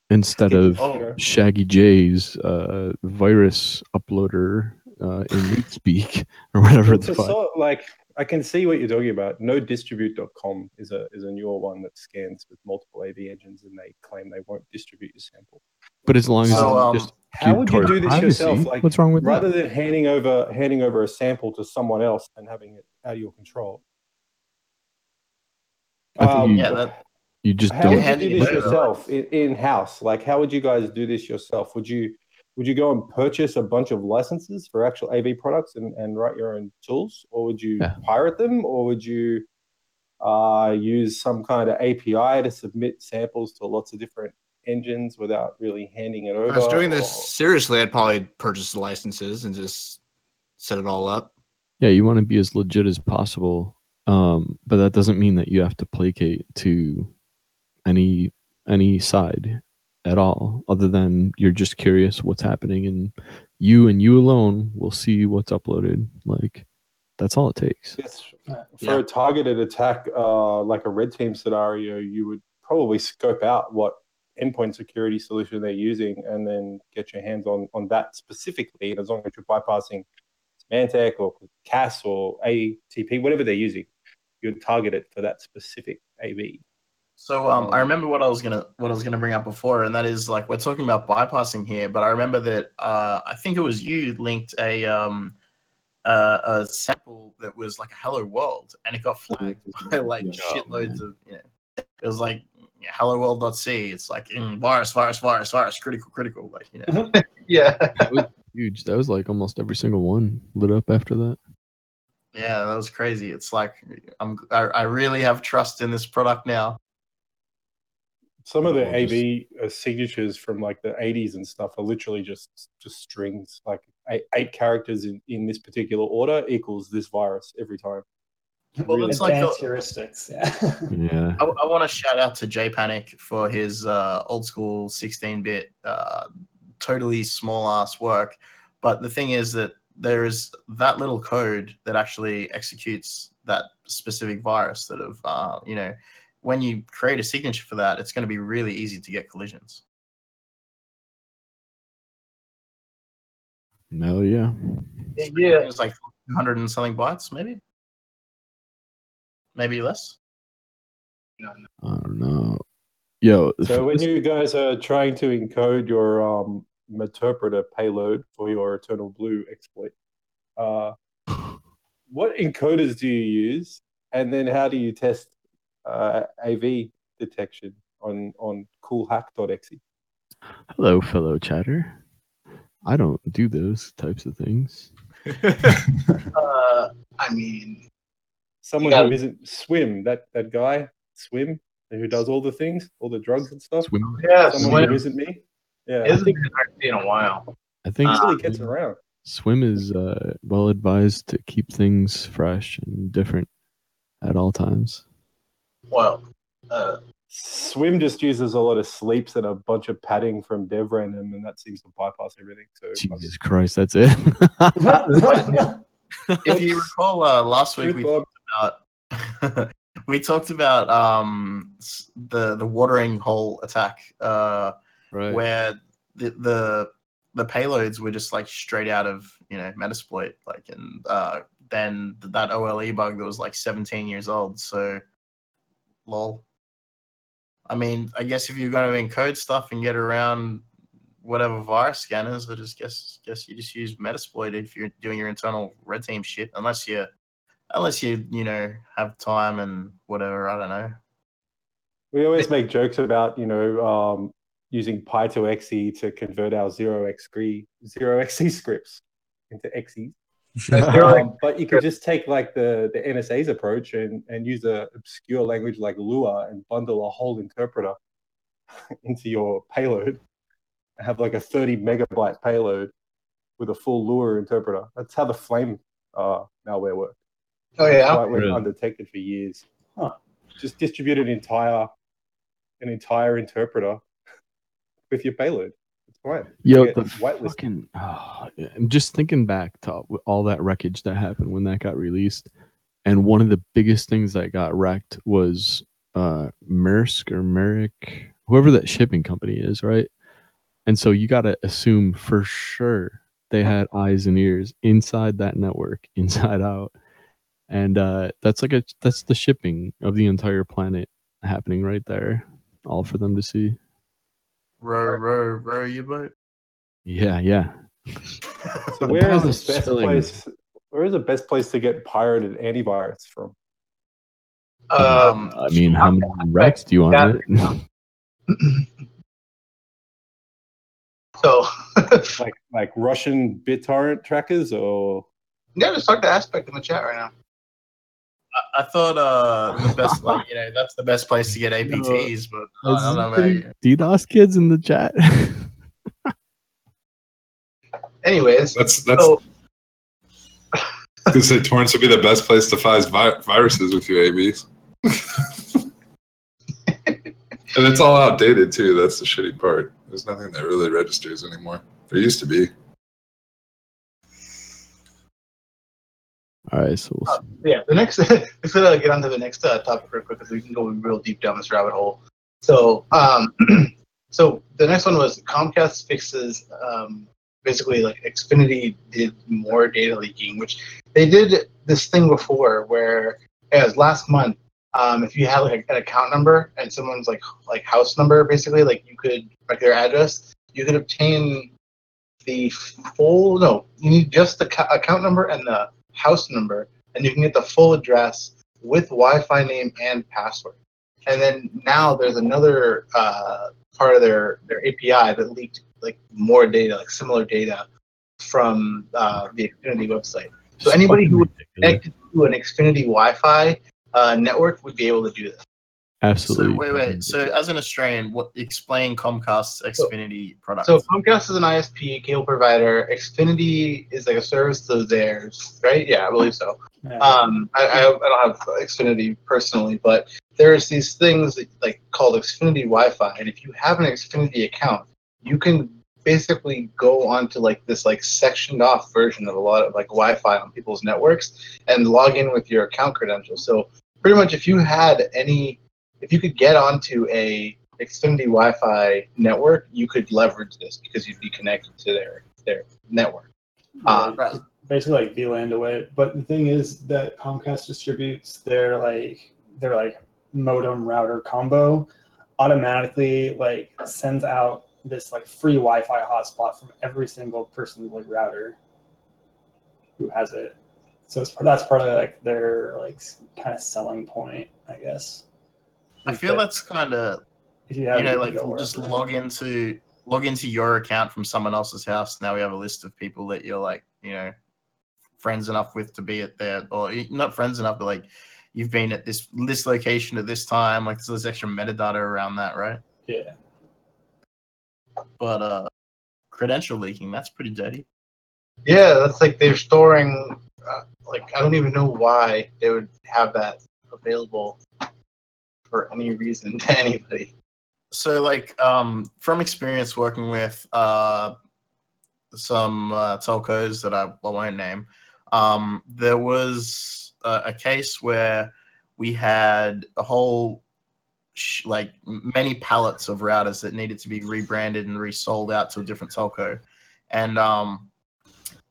instead of Oh. Shaggy J's uh, virus uploader uh, in leak speak or whatever It's the a fuck. sort like I can see what you're talking about. NoDistribute.com is a is a newer one that scans with multiple AV engines, and they claim they won't distribute your sample. But as long as So, it's um, just How would you do this privacy, yourself? Like, what's wrong with rather that? than handing over handing over a sample to someone else and having it out of your control? I think Um, you, Yeah, that you just how don't. would you do this yourself in, in house? Like, how would you guys do this yourself? Would you would you go and purchase a bunch of licenses for actual AV products and, and write your own tools, or would you Yeah. pirate them, or would you uh, use some kind of API to submit samples to lots of different engines without really handing it over? If I was doing this or- seriously, I'd probably purchase the licenses and just set it all up. Yeah, you want to be as legit as possible, um, but that doesn't mean that you have to placate to any any side at all, other than you're just curious what's happening, and you and you alone will see what's uploaded. Like that's all it takes. Yes, for Yeah. a targeted attack, uh, like a red team scenario, you would probably scope out what endpoint security solution they're using, and then get your hands on on that specifically. And as long as you're bypassing Symantec or CAS or ATP, whatever they're using, you'd target it for that specific AV. So um, I remember what I was gonna what I was gonna bring up before, and that is like we're talking about bypassing here, but I remember that uh, I think it was you linked a um, uh, a sample that was like a Hello World, and it got flagged by like shitloads of you know, it was like Hello World.c. It's like mm, virus, virus, virus, virus, critical, critical, like you know. yeah. That was huge. That was like almost every single one lit up after that. Yeah, that was crazy. It's like I'm I, I really have trust in this product now. Some of the Or just- AV uh, signatures from like the 80s and stuff are literally just just strings, like eight, eight characters in, in this particular order equals this virus every time. Well, Really it's like the- heuristics. Yeah. Yeah. I, I want to shout out to J Panic for his uh, old school 16 bit, uh, totally small ass work. But the thing is that there is that little code that actually executes that specific virus that of, uh, you know, when you create a signature for that, it's going to be really easy to get collisions. No, yeah. Yeah. It's like 100 and something bytes, maybe? Maybe less? I don't know. Yo, So when you guys are trying to encode your um, interpreter payload for your Eternal Blue exploit, uh, what encoders do you use, and then how do you test uh, AV detection on on coolhack.exe? hello, fellow chatter. I don't do those types of things. Uh, I mean, Someone Yeah. who isn't Swim, that that guy Swim, who does all the things, all the drugs and stuff. Swim. yeah, Someone who Swim isn't me. Yeah, isn't been RP in a while. I think Uh, really gets around. Swim is uh, well advised to keep things fresh and different at all times. Well, uh, Swim just uses a lot of sleeps and a bunch of padding from DevRandom, and that seems to bypass everything. So Jesus Christ, that's it. if you recall, uh, last week we talked about we talked about um, the the watering hole attack, uh, right. where the, the the payloads were just like straight out of you know Metasploit, like and uh, then that OLE bug that was like 17 years old. So, lol. I mean, I guess if you're going to encode stuff and get around whatever virus scanners, I just guess guess you just use Metasploit if you're doing your internal red team shit, unless you unless you you know have time and whatever. I don't know. We always make jokes about, you know, um, using Py2xe to convert our zero x zero xe scripts into xes. Um, but you could just take like the, the NSA's approach and, and use a obscure language like Lua and bundle a whole interpreter into your payload and have like a 30 megabyte payload with a full Lua interpreter. That's how the Flame uh, malware worked. Oh, yeah? That's why it went Really? undetected for years. Just distribute an entire an entire interpreter with your payload. Fine. Yo, the whitelisted. fucking. ah, I'm just thinking back to all that wreckage that happened when that got released, and one of the biggest things that got wrecked was uh Maersk or Merrick, whoever that shipping company is, right? And so you got to assume for sure they had eyes and ears inside that network, inside out, and uh that's like a that's the shipping of the entire planet happening right there, all for them to see. Row, row, row your boat. Yeah, yeah. So where is the best sterling. place? Where is the best place to get pirated antivirus from? Um, I mean, how many wrecks do you want? it? So like like Russian BitTorrent trackers or yeah, just talk to Aspect in the chat right now. I thought uh the best like you know that's the best place to get APTs, but I don't know about you. DDoS kids in the chat. Anyways, That's that's. so I was gonna say torrents would be the best place to find vi- viruses with UAVs. and it's all outdated too. That's the shitty part. There's nothing that really registers anymore. There used to be. All right, so we'll see. yeah, the next let's uh, get on to the next uh, topic real quick because we can go real deep down this rabbit hole. So, um, so the next one was Comcast fixes um, basically like Xfinity did more data leaking, which they did this thing before where it was last month. Um, if you had like an account number and someone's like like house number, basically like you could like their address, you could obtain the full no, you need just the account number and the house number, and you can get the full address with Wi-Fi name and password. And then now there's another uh, part of their their API that leaked like more data, like similar data from uh, the Xfinity website. So anybody who would connect to an Xfinity Wi-Fi uh, network would be able to do this. Absolutely. So wait, wait. So as an Australian, what explain Comcast's Xfinity product? So Comcast is an ISP cable provider. Xfinity is like a service to theirs, right? Yeah, I believe so. Um, I, I, I don't have Xfinity personally, but there's these things that, like called Xfinity Wi-Fi, and if you have an Xfinity account, you can basically go onto like this like sectioned off version of a lot of like Wi-Fi on people's networks and log in with your account credentials. So pretty much, if you had any, if you could get onto a Xfinity Wi-Fi network, you could leverage this because you'd be connected to their their network. Um, Yeah, basically like VLAN away. But the thing is that Comcast distributes their like their like modem router combo automatically like sends out this like free Wi-Fi hotspot from every single person's like router who has it. So it's, that's part of like their like kind of selling point, I guess. I feel that's kind of If you you, know it, like go just log into log into your account from someone else's house. Now we have a list of people that you're like you know friends enough with to be at there, or not friends enough, but like you've been at this this location at this time. Like so there's extra metadata around that, right? Yeah. But uh, credential leaking that's pretty dirty. Yeah, that's like they're storing. Uh, like I don't even know why they would have that available for any reason to anybody. So, like, um, from experience working with uh, some uh, telcos that I, I won't name, um, there was a, a case where we had a whole, sh- like, many pallets of routers that needed to be rebranded and resold out to a different telco. And um,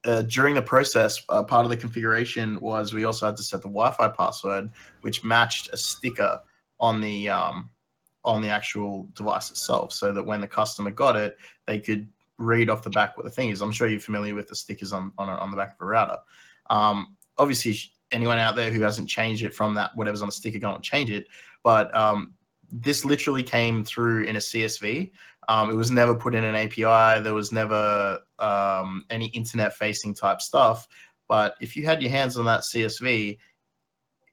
uh, during the process, uh, part of the configuration was we also had to set the Wi-Fi password, which matched a sticker on the um, on the actual device itself, so that when the customer got it, they could read off the back what the thing is. I'm sure you're familiar with the stickers on on, on the back of a router. Um, obviously, anyone out there who hasn't changed it from that whatever's on the sticker, and change it. But um, this literally came through in a CSV. Um, it was never put in an API. There was never um, any internet-facing type stuff. But if you had your hands on that CSV,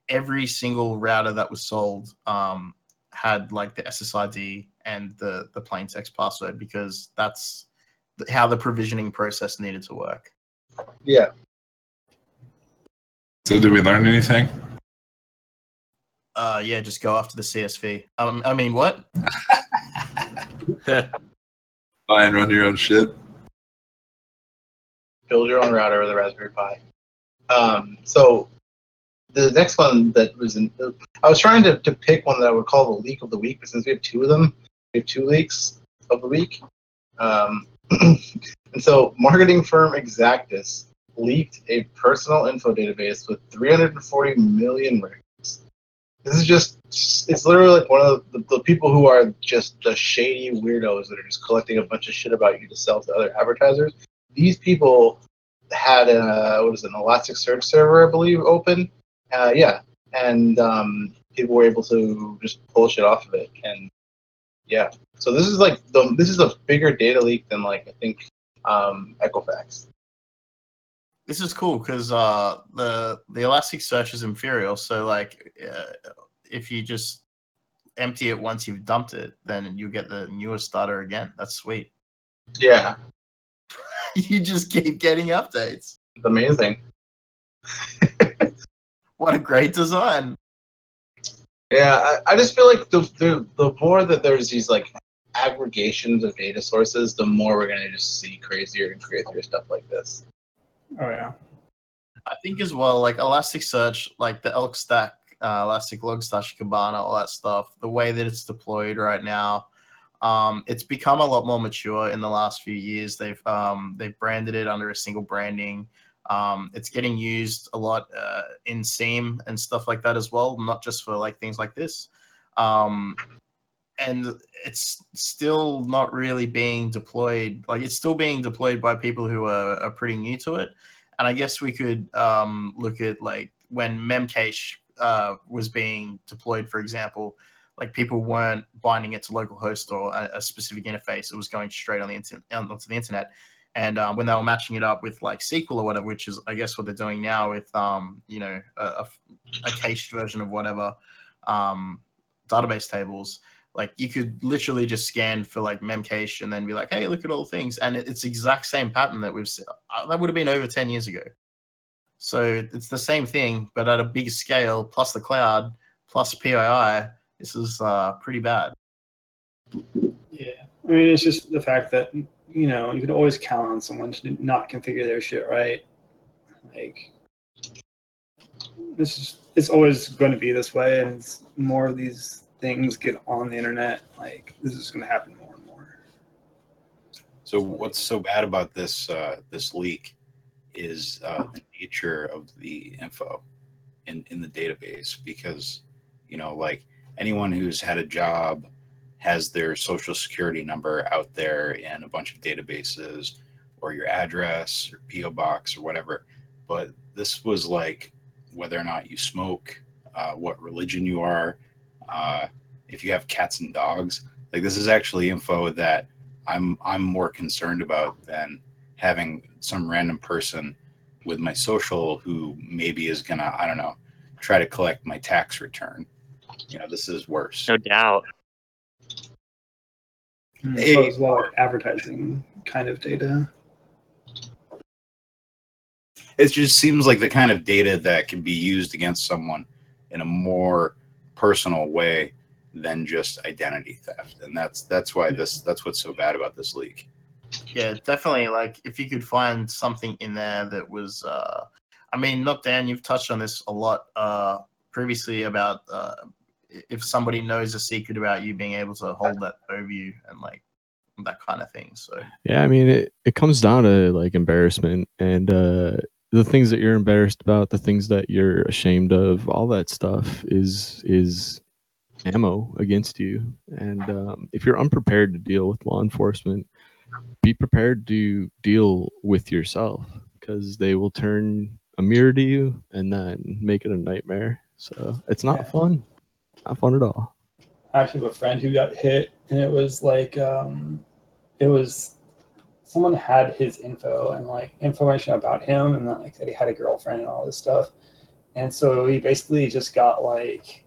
every single router that was sold um, had like the SSID and the the plain text password because that's how the provisioning process needed to work. Yeah. So did we learn anything? Uh, yeah, just go after the CSV. Um, I mean, what? Buy and run your own shit. build your own router with a Raspberry Pi. Um, so the next one that was in, I was trying to, to pick one that I would call the leak of the week, but since we have two of them, we have two leaks of the week. Um, and so marketing firm Exactus leaked a personal info database with 340 million records. This is just, it's literally like one of the, the people who are just the shady weirdos that are just collecting a bunch of shit about you to sell to other advertisers. These people had a, what is it, an Elasticsearch server, I believe, open. Uh, yeah. And um, people were able to just pull shit off of it. And yeah. So this is like, the, this is a bigger data leak than like, I think, um, Equifax. This is cool because uh, the the Elasticsearch is Imperial. So like, uh, if you just empty it once you've dumped it, then you get the newest data again. That's sweet. Yeah. you just keep getting updates. It's amazing. What a great design. Yeah, I, I just feel like the, the the more that there's these like aggregations of data sources, the more we're gonna just see crazier and crazier stuff like this. Oh yeah. I think as well, like Elasticsearch, like the Elk Stack, uh, Elastic Logstash, Kibana, all that stuff, the way that it's deployed right now, um, it's become a lot more mature in the last few years. They've um, they've branded it under a single branding. Um, it's getting used a lot uh, in Seam and stuff like that as well, not just for like things like this. Um, and it's still not really being deployed. Like it's still being deployed by people who are, are pretty new to it. And I guess we could um, look at like when Memcache uh, was being deployed, for example, like people weren't binding it to localhost or a, a specific interface. It was going straight on the internet onto the internet. And um, when they were matching it up with like SQL or whatever, which is I guess what they're doing now with um, you know a, a, cached version of whatever um, database tables, like you could literally just scan for like memcache and then be like, hey, look at all the things, and it, it's exact same pattern that we've. Uh, that would have been over ten years ago. So it's the same thing, but at a big scale, plus the cloud, plus PII. This is uh, pretty bad. Yeah. I mean, it's just the fact that you know you can always count on someone to not configure their shit right. Like this is it's always going to be this way, and more of these things get on the internet. Like this is going to happen more and more. So what's so bad about this uh, this leak is uh, the nature of the info in in the database because you know like anyone who's had a job has their social security number out there in a bunch of databases or your address or PO box or whatever. But this was like whether or not you smoke, uh, what religion you are, uh, if you have cats and dogs. Like this is actually info that I'm I'm more concerned about than having some random person with my social who maybe is gonna I don't know try to collect my tax return. You know this is worse. No doubt. As well as well advertising kind of data. It just seems like the kind of data that can be used against someone in a more personal way than just identity theft, and that's that's why this that's what's so bad about this leak. Yeah, definitely. Like if you could find something in there that was, uh, I mean, not Dan, you've touched on this a lot uh, previously about uh, if somebody knows a secret about you, being able to hold that over you and like that kind of thing. So Yeah, I mean it, it comes down to like embarrassment and uh the things that you're embarrassed about, the things that you're ashamed of, all that stuff is is ammo against you. And um, if you're unprepared to deal with law enforcement, be prepared to deal with yourself because they will turn a mirror to you and then make it a nightmare. So it's not fun. Not fun at all. I actually have a friend who got hit, and it was like um, it was someone had his info and like information about him and like that he had a girlfriend and all this stuff. And so he basically just got like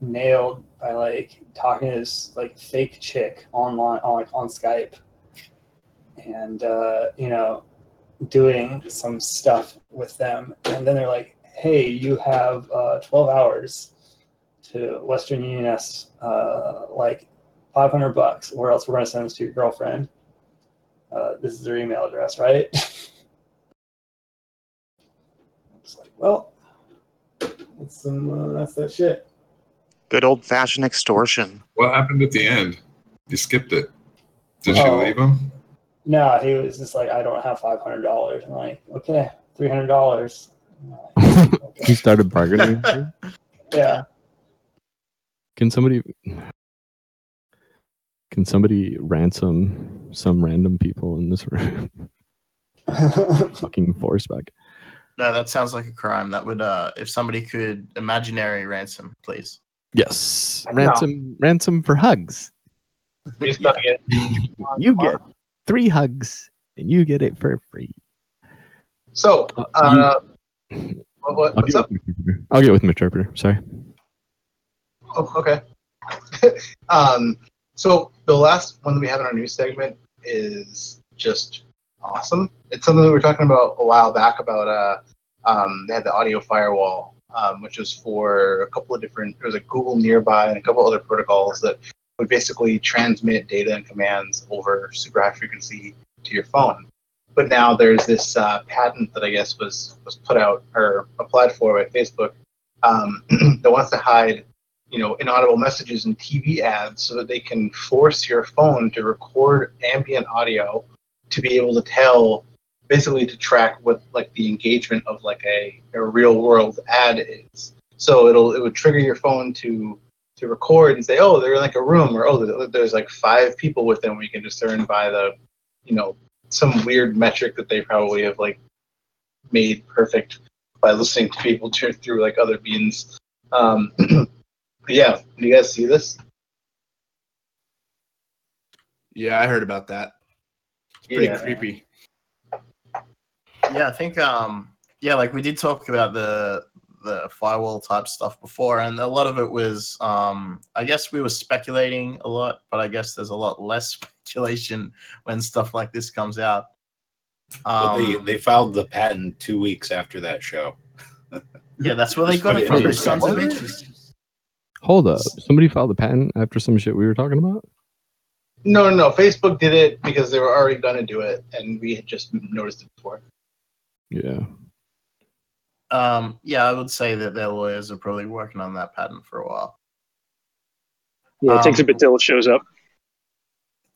nailed by like talking to this like fake chick online on like on Skype and uh, you know doing some stuff with them and then they're like hey you have uh, 12 hours to western union us uh, like 500 bucks or else we're going to send this to your girlfriend uh, this is their email address right it's like well that's some uh, that's that shit Good old fashioned extortion. What happened at the end? You skipped it. Did she Oh. leave him? no he was just like i don't have $500 i'm like okay $300 he started bargaining. yeah Can somebody can somebody ransom some random people in this room? Fucking force back. No, that sounds like a crime. That would, uh, if somebody could imaginary ransom, please. Yes. Ransom ransom for hugs. He's get You get three hugs and you get it for free. So, uh, what, what, I'll get, up? with interpreter. I'll get with my interpreter. Sorry. Oh, okay. um, so the last one that we have in our news segment is just awesome. It's something we were talking about a while back about. Uh, um, they had the audio firewall, um, which was for a couple of different. There was a Google Nearby and a couple other protocols that would basically transmit data and commands over super high frequency to your phone. But now there's this uh, patent that I guess was was put out or applied for by Facebook um, that wants to hide you know, inaudible messages and TV ads so that they can force your phone to record ambient audio to be able to tell, basically to track what like the engagement of like a, a real world ad is. So it'll it would trigger your phone to to record and say, oh, they're in like a room, or oh, there's like five people with them. We can discern by the, you know, some weird metric that they probably have like made perfect by listening to people turn through like other beans. Um, yeah, do you guys see this? Yeah, I heard about that. It's pretty Yeah. creepy. Yeah, I think um yeah, like we did talk about the the firewall type stuff before, and a lot of it was um I guess we were speculating a lot, but I guess there's a lot less speculation when stuff like this comes out. Well, they Um, they filed the patent two weeks after that show. yeah, that's where they got it it from. The the sons of bitches. Hold up. Somebody filed a patent after some shit we were talking about? No, no, no. Facebook did it because they were already going to do it, and we had just noticed it before. Yeah. Um, yeah, I would say that their lawyers are probably working on that patent for a while. Yeah, it takes a Um, bit till it shows up.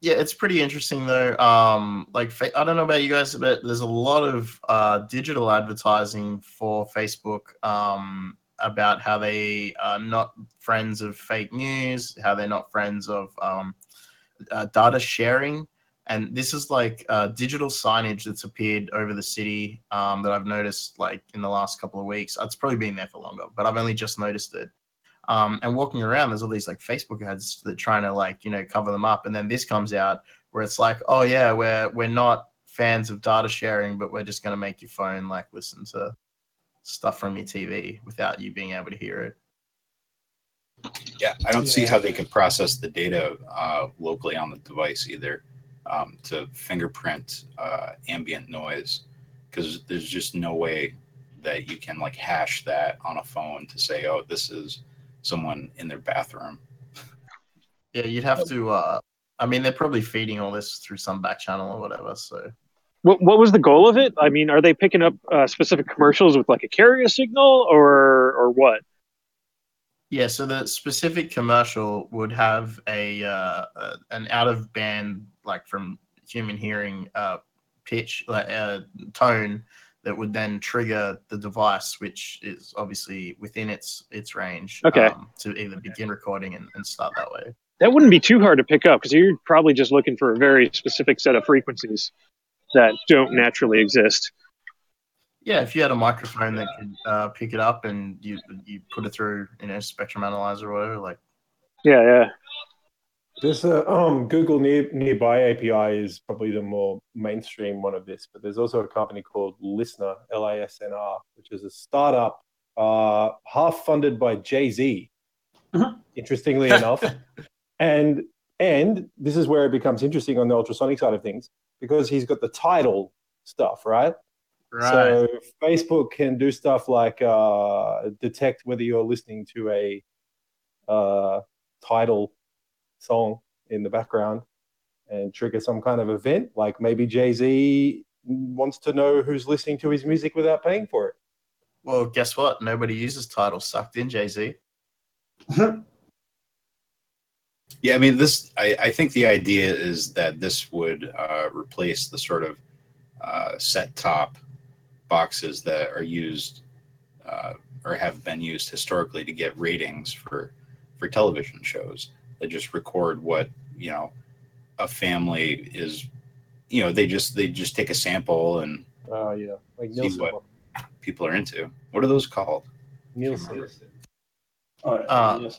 Yeah, it's pretty interesting though. Um, like I don't know about you guys, but there's a lot of uh, digital advertising for Facebook um, about how they are not friends of fake news, how they're not friends of um, uh, data sharing, and this is like uh, digital signage that's appeared over the city um, that I've noticed like in the last couple of weeks. It's probably been there for longer, but I've only just noticed it. Um, and walking around, there's all these like Facebook ads that trying to like you know cover them up, and then this comes out where it's like, oh yeah, we're we're not fans of data sharing, but we're just going to make your phone like listen to stuff from your TV without you being able to hear it. Yeah, I don't see how they could process the data uh, locally on the device either um, to fingerprint uh, ambient noise because there's just no way that you can like hash that on a phone to say, oh, this is someone in their bathroom. Yeah, you'd have to. uh I mean, they're probably feeding all this through some back channel or whatever. So What what was the goal of it? I mean, are they picking up uh, specific commercials with like a carrier signal or or what? Yeah, so the specific commercial would have a uh, uh, an out of band like from human hearing uh, pitch like uh, tone that would then trigger the device, which is obviously within its its range. Okay. um, to either begin recording and, and start that way. That wouldn't be too hard to pick up because you're probably just looking for a very specific set of frequencies that don't naturally exist. Yeah, if you had a microphone that could uh, pick it up and you you put it through you know spectrum analyzer or whatever, like Yeah, yeah. This uh, um, Google Near, Nearby API is probably the more mainstream one of this, but there's also a company called Listener, L I S N R, which is a startup uh, half funded by Jay Z. Interestingly enough, and and this is where it becomes interesting on the ultrasonic side of things because he's got the title stuff, right? Right. So Facebook can do stuff like uh, detect whether you're listening to a uh, title song in the background and trigger some kind of event. Like maybe Jay Z wants to know who's listening to his music without paying for it. Well, guess what? Nobody uses title sucked in Jay Z. Yeah, I mean, this. I, I think the idea is that this would uh, replace the sort of uh, set top boxes that are used uh, or have been used historically to get ratings for for television shows. They just record what you know a family is. You know, they just they just take a sample and Oh yeah, like see Nielsen. what people are into. What are those called? Nielsen. Uh,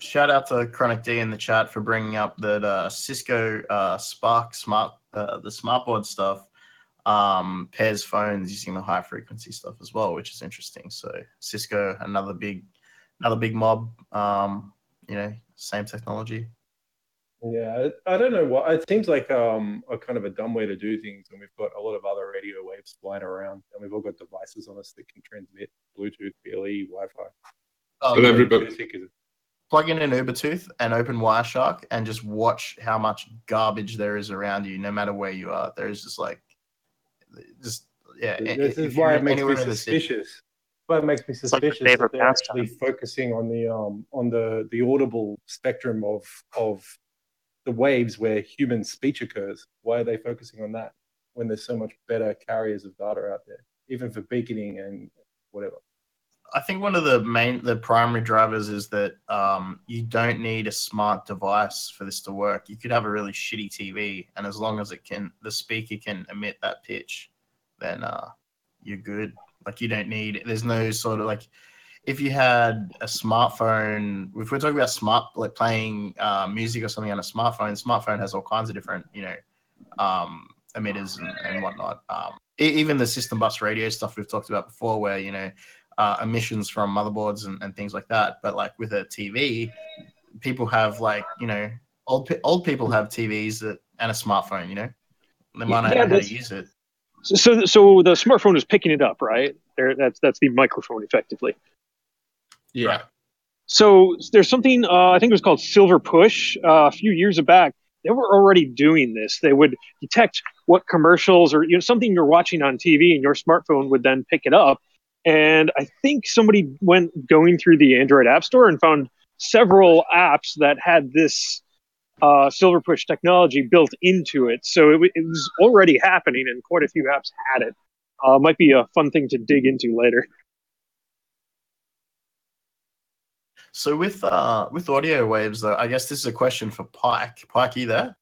shout out to Chronic D in the chat for bringing up that uh, Cisco uh, Spark Smart, uh, the smartboard stuff, um, pairs phones using the high frequency stuff as well, which is interesting. So Cisco, another big, another big mob. Um, you know, same technology. Yeah, I I don't know what it seems like um a kind of a dumb way to do things when we've got a lot of other radio waves flying around and we've all got devices on us that can transmit Bluetooth, BLE, Wi-Fi. Oh, But everybody- Acoustic is- Plug in an Ubertooth and open Wireshark and just watch how much garbage there is around you, no matter where you are. There's just like, just yeah. This if is why it makes me anywhere in the city- suspicious. Why it makes me like suspicious that they're actually focusing on the um on the the audible spectrum of of the waves where human speech occurs. Why are they focusing on that when there's so much better carriers of data out there, even for beaconing and whatever? I think one of the main, the primary drivers is that um, you don't need a smart device for this to work. You could have a really shitty TV, and as long as it can, the speaker can emit that pitch, then uh, you're good. Like you don't need. There's no sort of like, if you had a smartphone, if we're talking about smart, like playing uh, music or something on a smartphone, smartphone has all kinds of different, you know, um, emitters and, and whatnot. Um, even the system bus radio stuff we've talked about before, where you know uh, emissions from motherboards and, and things like that. But like with a TV, people have like you know old old people have TVs that and a smartphone. You know, they might not Yeah, know how to use it. So, so, so the smartphone is picking it up, right? There, that's that's the microphone, effectively. Yeah. So there's something uh, I think it was called Silver Push uh, a few years back. They were already doing this. They would detect what commercials or you know something you're watching on TV, and your smartphone would then pick it up. And I think somebody went going through the Android App Store and found several apps that had this uh, Silver Push technology built into it. So it, w- it was already happening, and quite a few apps had it. Uh, might be a fun thing to dig into later. So with uh with audio waves though, I guess this is a question for Pike. Pike, you there?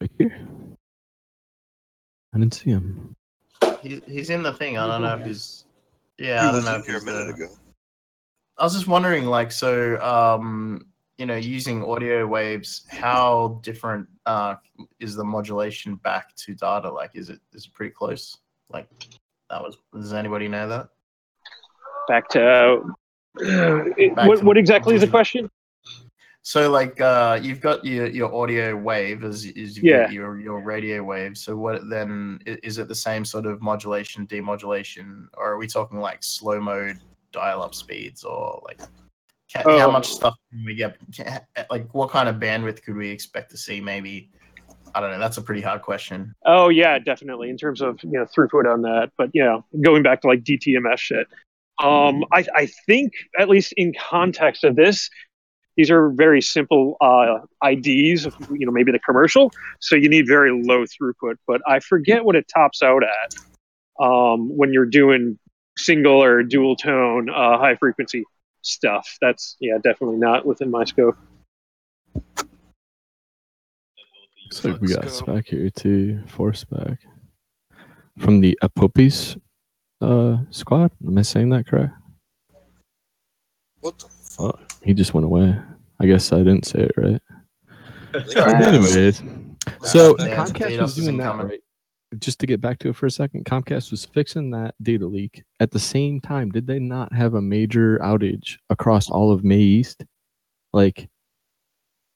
Right here. I didn't see him. He, he's in the thing. I don't know if he's. Yeah, He I don't was know in if here a he's minute there. ago. I was just wondering, like, so, um, you know, using audio waves, how different uh, is the modulation back to data? Like, is it is it pretty close? Like, that was. Does anybody know that? Back to uh, what, what exactly is the question? So, like, uh, you've got your, your audio wave as is Yeah. your your radio wave. So, what then is it the same sort of modulation, demodulation, or are we talking like slow mode dial-up speeds, or like ca- how Oh. much stuff can we get? ca- Like, what kind of bandwidth could we expect to see? Maybe I don't know. That's a pretty hard question. Oh yeah, definitely in terms of you know throughput on that. But you know, going back to like DTMS shit. Um, I I think at least in context of this, these are very simple uh, IDs. Of, you know, maybe the commercial. So you need very low throughput. But I forget what it tops out at um, when you're doing single or dual tone uh, high frequency stuff. That's yeah, definitely not within my scope. Looks like we got spec here too. Four spec from the Apopis uh, squad. Am I saying that correct? What the Oh, he just went away. I guess I didn't say it right. Anyways, so Yeah, Comcast was doing that incoming. right. Just to get back to it for a second, Comcast was fixing that data leak at the same time. Did they not have a major outage across all of May East? Like,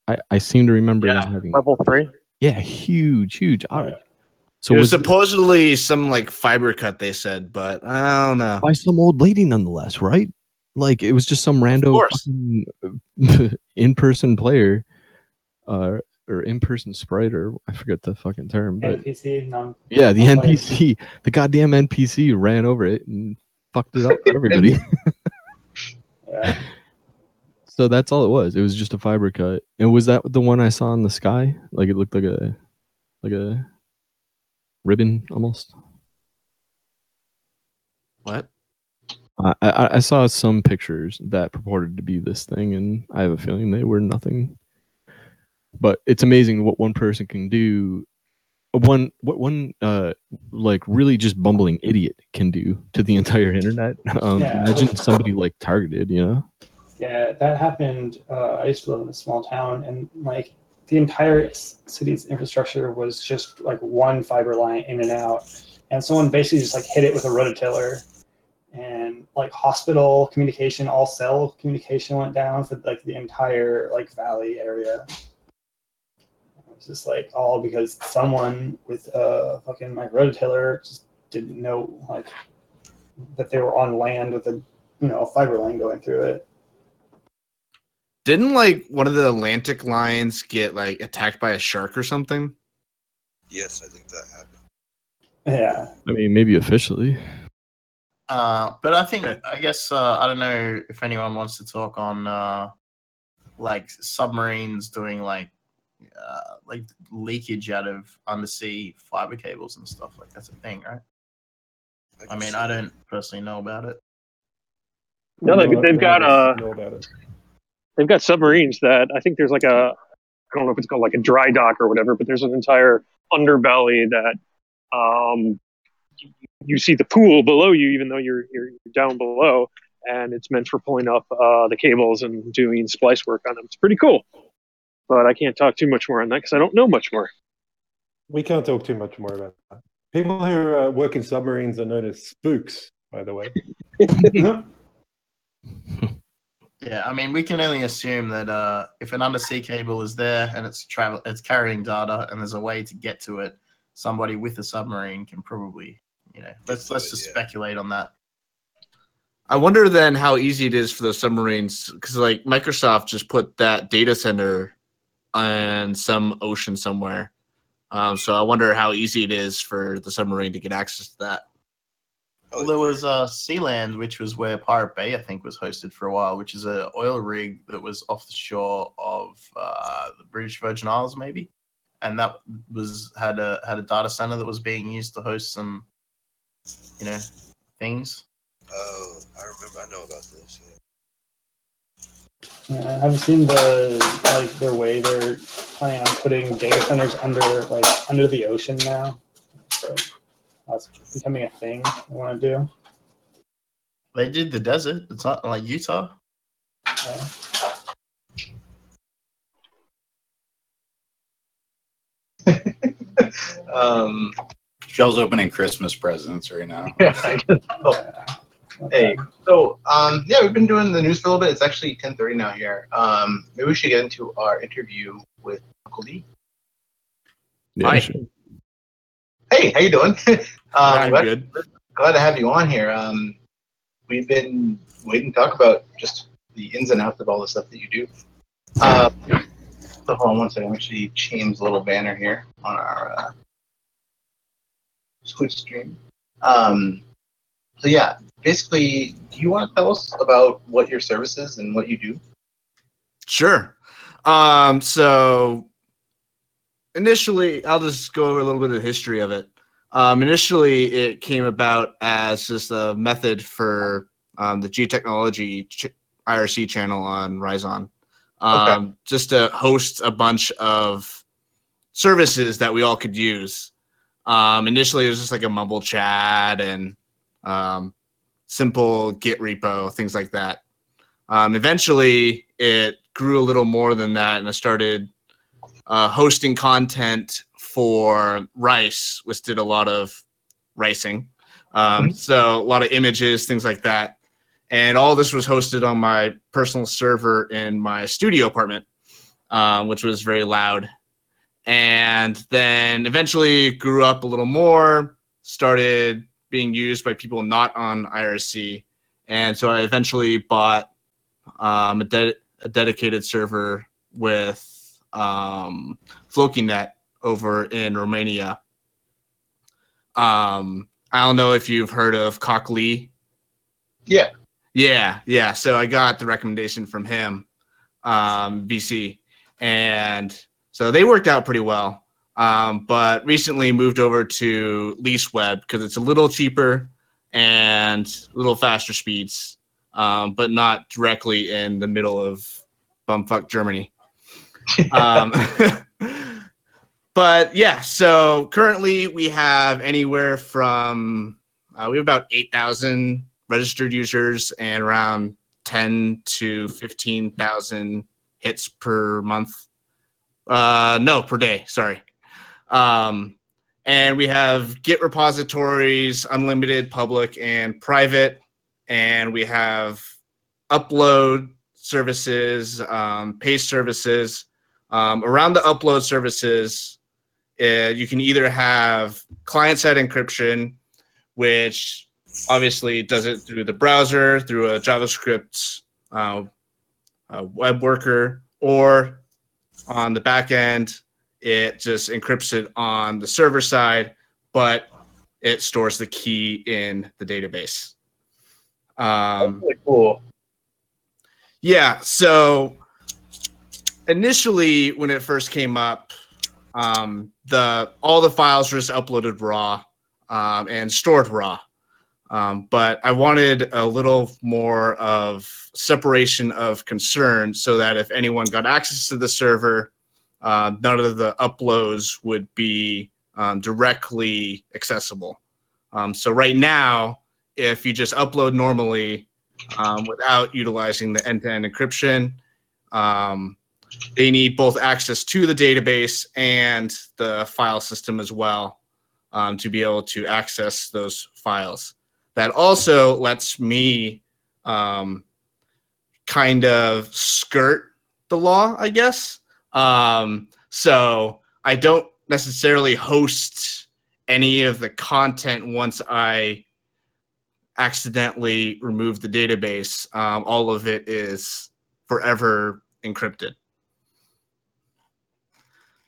I I seem to remember them having level three. yeah, huge, huge outage. So So it was was supposedly some like fiber cut they said, but I don't know. by some old lady nonetheless, right? Like it was just some random in-person player, uh, or in-person sprite, or I forget the fucking term, but NPC, non. yeah, the non- NPC, the goddamn NPC ran over it and fucked it up for everybody. Yeah. so that's all it was. It was just a fiber cut. And was that the one I saw in the sky? Like it looked like a, like a ribbon almost. What? I, I I saw some pictures that purported to be this thing, and I have a feeling they were nothing. But it's amazing what one person can do. One what one uh like really just bumbling idiot can do to the entire internet. Um, Yeah. Imagine somebody like targeted, you know? Yeah, that happened. Uh, I used to live in a small town, and like the entire city's infrastructure was just like one fiber line in and out, and someone basically just like hit it with a rototiller, and like hospital communication, all cell communication went down for like the entire like valley area. It's just like all because someone with a fucking like rototiller just didn't know like that they were on land with a you know a fiber line going through it. Didn't like one of the Atlantic lines get like attacked by a shark or something? Yes, I think that happened. Yeah. I mean, maybe officially. Uh, but I think I guess uh, I don't know if anyone wants to talk on uh, like submarines doing like uh, like leakage out of undersea fiber cables and stuff like that's a thing, right? I mean, I don't personally know about it. No, they've, they've got uh, know about it. they've got submarines that I think there's like a I don't know if it's called like a dry dock or whatever, but there's an entire underbelly that um you, you see the pool below you, even though you're you're down below, and it's meant for pulling up uh, the cables and doing splice work on them. It's pretty cool, but I can't talk too much more on that because I don't know much more. We can't talk too much more about that. People who uh, work in submarines are known as spooks, by the way. Yeah, I mean, we can only assume that uh, if an undersea cable is there and it's travel, it's carrying data, and there's a way to get to it, somebody with a submarine can probably, you know, let's let's just speculate on that. I wonder then how easy it is for those submarines because like Microsoft just put that data center on some ocean somewhere. Um, so I wonder how easy it is for the submarine to get access to that. Well, there was uh, Sealand, which was where Pirate Bay, I think, was hosted for a while, which is a oil rig that was off the shore of uh, the British Virgin Isles, maybe, and that was had a had a data center that was being used to host some, you know, things. Oh, I remember. I know about this. Yeah, Yeah, I've seen the like their way they're planning on putting data centers under like under the ocean now? So that's becoming a thing they want to do. They did the desert. It's not like Utah. Yeah. Um, Shell's opening Christmas presents right now. Yeah, I guess so. Hey, so um, yeah, we've been doing the news for a little bit. It's actually ten thirty now here. Um, maybe we should get into our interview with Uncle D. Yeah, Hi. sure. Hey, how you doing? um, I'm glad, good. glad to have you on here. Um, we've been waiting to talk about just the ins and outs of all the stuff that you do. Uh, so hold on one second. I'm actually change the little banner here on our uh, Twitch stream. Um, so yeah, basically, do you want to tell us about what your service is and what you do? Sure. Um, so initially, I'll just go over a little bit of the history of it. Um, initially, it came about as just a method for um, the geotechnology ch- IRC channel on Ryzon, um, just to host a bunch of services that we all could use. Um, initially, it was just like a mumble chat and um, simple Git repo, things like that. Um, eventually, it grew a little more than that, and I started uh, hosting content for Rice, which did a lot of ricing. Um, So a lot of images, things like that. And all this was hosted on my personal server in my studio apartment, um, which was very loud. And then eventually grew up a little more, started being used by people not on IRC. And so I eventually bought um, a, de- a dedicated server with um, FlokiNet over in Romania. Um, I don't know if you've heard of Cock.li. Yeah. Yeah, yeah. So I got the recommendation from him, um, BC, and so they worked out pretty well. Um, but recently moved over to LeaseWeb because it's a little cheaper and a little faster speeds, um, but not directly in the middle of bumfuck Germany. um, but yeah, so currently we have anywhere from uh, we have about eight thousand registered users and around ten to fifteen thousand hits per month. Uh, no, per day. Sorry. Um, and we have Git repositories, unlimited, public, and private, and we have upload services, um, paste services. Um, around the upload services, uh, you can either have client-side encryption, which obviously does it through the browser, through a JavaScript uh, a web worker, or on the back end, it just encrypts it on the server side, but it stores the key in the database. Um, Really cool. yeah. So initially, when it first came up, um, the all the files were just uploaded raw um, and stored raw. Um, but I wanted a little more of separation of concern so that if anyone got access to the server, uh, none of the uploads would be um, directly accessible. Um, so right now, if you just upload normally um, without utilizing the end-to-end encryption, um, they need both access to the database and the file system as well um, to be able to access those files. That also lets me um, kind of skirt the law, I guess. Um, so I don't necessarily host any of the content once I accidentally remove the database. Um, all of it is forever encrypted.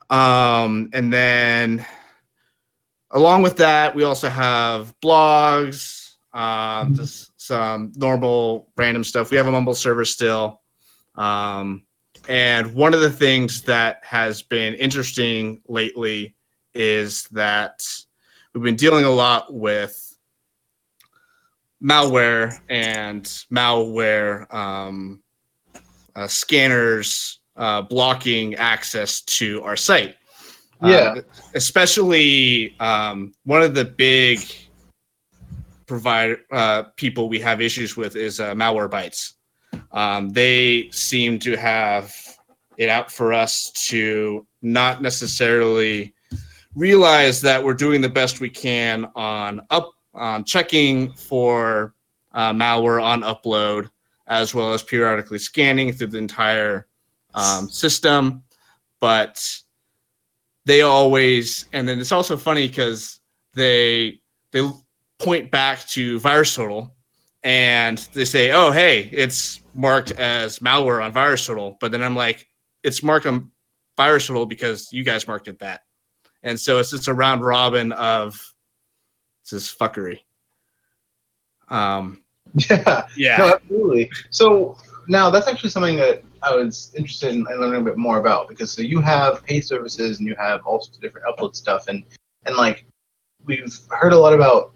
Um, and then along with that, we also have blogs, um, just some normal random stuff. We have a Mumble server still. Um, and one of the things that has been interesting lately is that we've been dealing a lot with malware and malware um, uh, scanners uh, blocking access to our site. Yeah. Uh, especially um, one of the big provider uh, people we have issues with is uh, Malwarebytes. Um, they seem to have it out for us to not necessarily realize that we're doing the best we can on up on checking for uh, malware on upload, as well as periodically scanning through the entire um, system. But they always, and then it's also funny because they they point back to VirusTotal and they say, "Oh, hey, it's marked as malware on VirusTotal," but then I'm like, "It's marked on VirusTotal because you guys marked it that," and so it's just a round robin of this fuckery. Um, Yeah. Yeah. No, absolutely. So now that's actually something that I was interested in learning a bit more about because so you have pay services and you have all sorts of different upload stuff and and like we've heard a lot about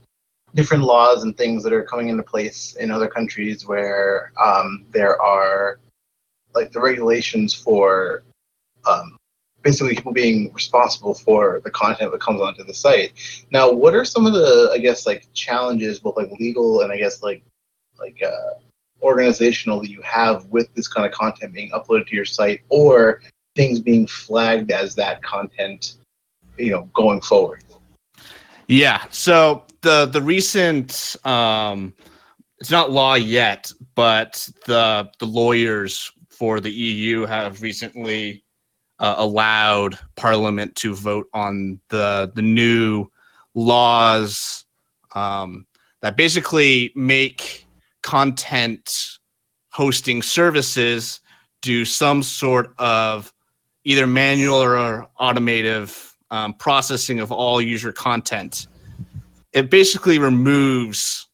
different laws and things that are coming into place in other countries where um, there are like the regulations for um, basically people being responsible for the content that comes onto the site. Now, what are some of the I guess like challenges, both like legal and I guess like like uh, organizational that you have with this kind of content being uploaded to your site or things being flagged as that content, you know, going forward? Yeah. So the the recent um it's not law yet, but the the lawyers for the EU have recently uh, allowed Parliament to vote on the the new laws um, that basically make content hosting services do some sort of either manual or automative um, processing of all user content. It basically removes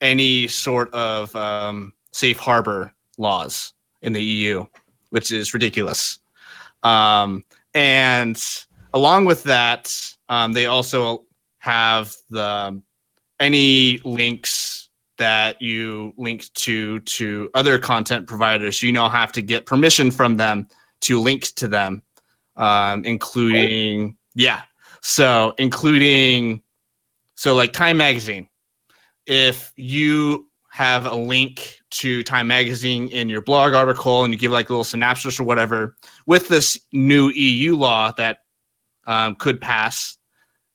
any sort of um, safe harbor laws in the EU, which is ridiculous. Um, and along with that, um, they also have the any links that you link to to other content providers. You now have to get permission from them to link to them, um, including yeah. So including so like Time Magazine. If you have a link to Time Magazine in your blog article and you give like a little synopsis or whatever, with this new EU law that um, could pass,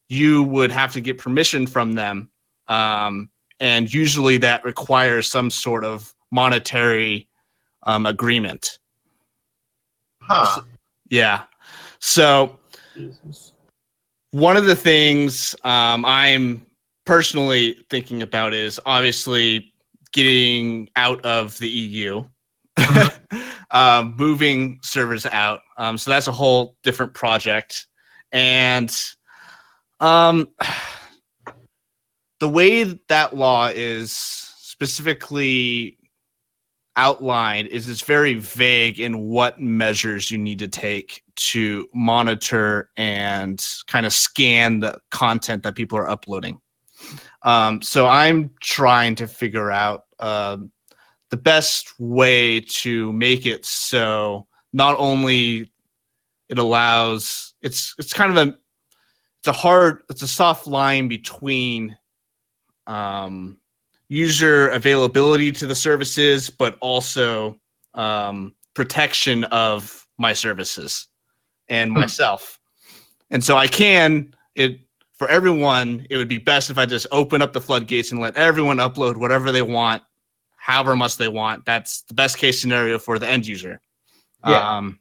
you would have to get permission from them. Um, and usually that requires some sort of monetary um, agreement. Huh. Yeah. So one of the things um, I'm personally thinking about is obviously getting out of the EU, um, moving servers out. Um, so that's a whole different project. And um, the way that law is specifically outlined is it's very vague in what measures you need to take to monitor and kind of scan the content that people are uploading. Um, so I'm trying to figure out um, the best way to make it so not only it allows it's it's kind of a it's a hard it's a soft line between um, user availability to the services, but also um, protection of my services and myself. And so I can it for everyone. It would be best if I just open up the floodgates and let everyone upload whatever they want, however much they want. That's the best case scenario for the end user. Yeah. Um,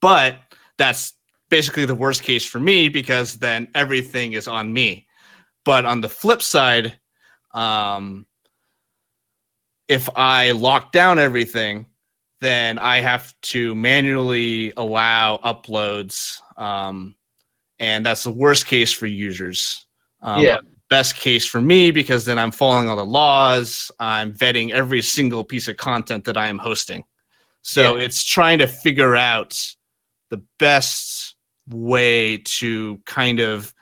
but that's basically the worst case for me because then everything is on me. But on the flip side, um, if I lock down everything, then I have to manually allow uploads. Um, and that's the worst case for users. Um, Yeah. Best case for me because then I'm following all the laws. I'm vetting every single piece of content that I am hosting. So it's trying to figure out the best way to kind of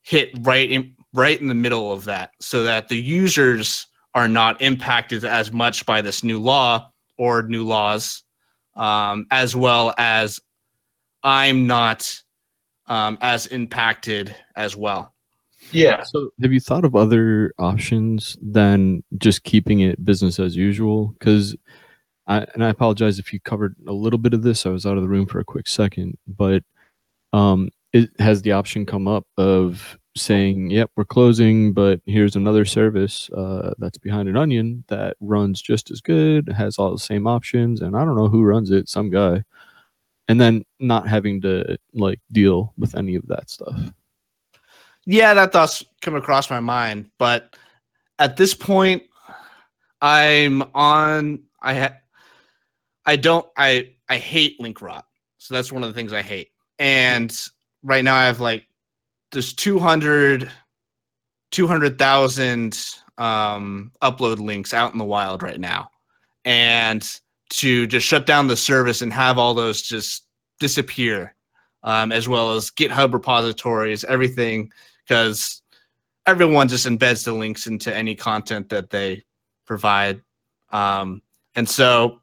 hit right in right in the middle of that so that the users are not impacted as much by this new law or new laws um, as well as i'm not um, as impacted as well Yeah. So, have you thought of other options than just keeping it business as usual? Because, I and I apologize if you covered a little bit of this. I was out of the room for a quick second, but um, it has the option come up of saying, "Yep, we're closing, but here's another service uh, that's behind an onion that runs just as good, has all the same options, and I don't know who runs it, some guy." And then not having to like deal with any of that stuff. yeah that does come across my mind but at this point i'm on i ha- i don't i i hate link rot so that's one of the things i hate and right now i have like there's 200 200,000 um upload links out in the wild right now and to just shut down the service and have all those just disappear um, as well as github repositories everything because everyone just embeds the links into any content that they provide. Um, and so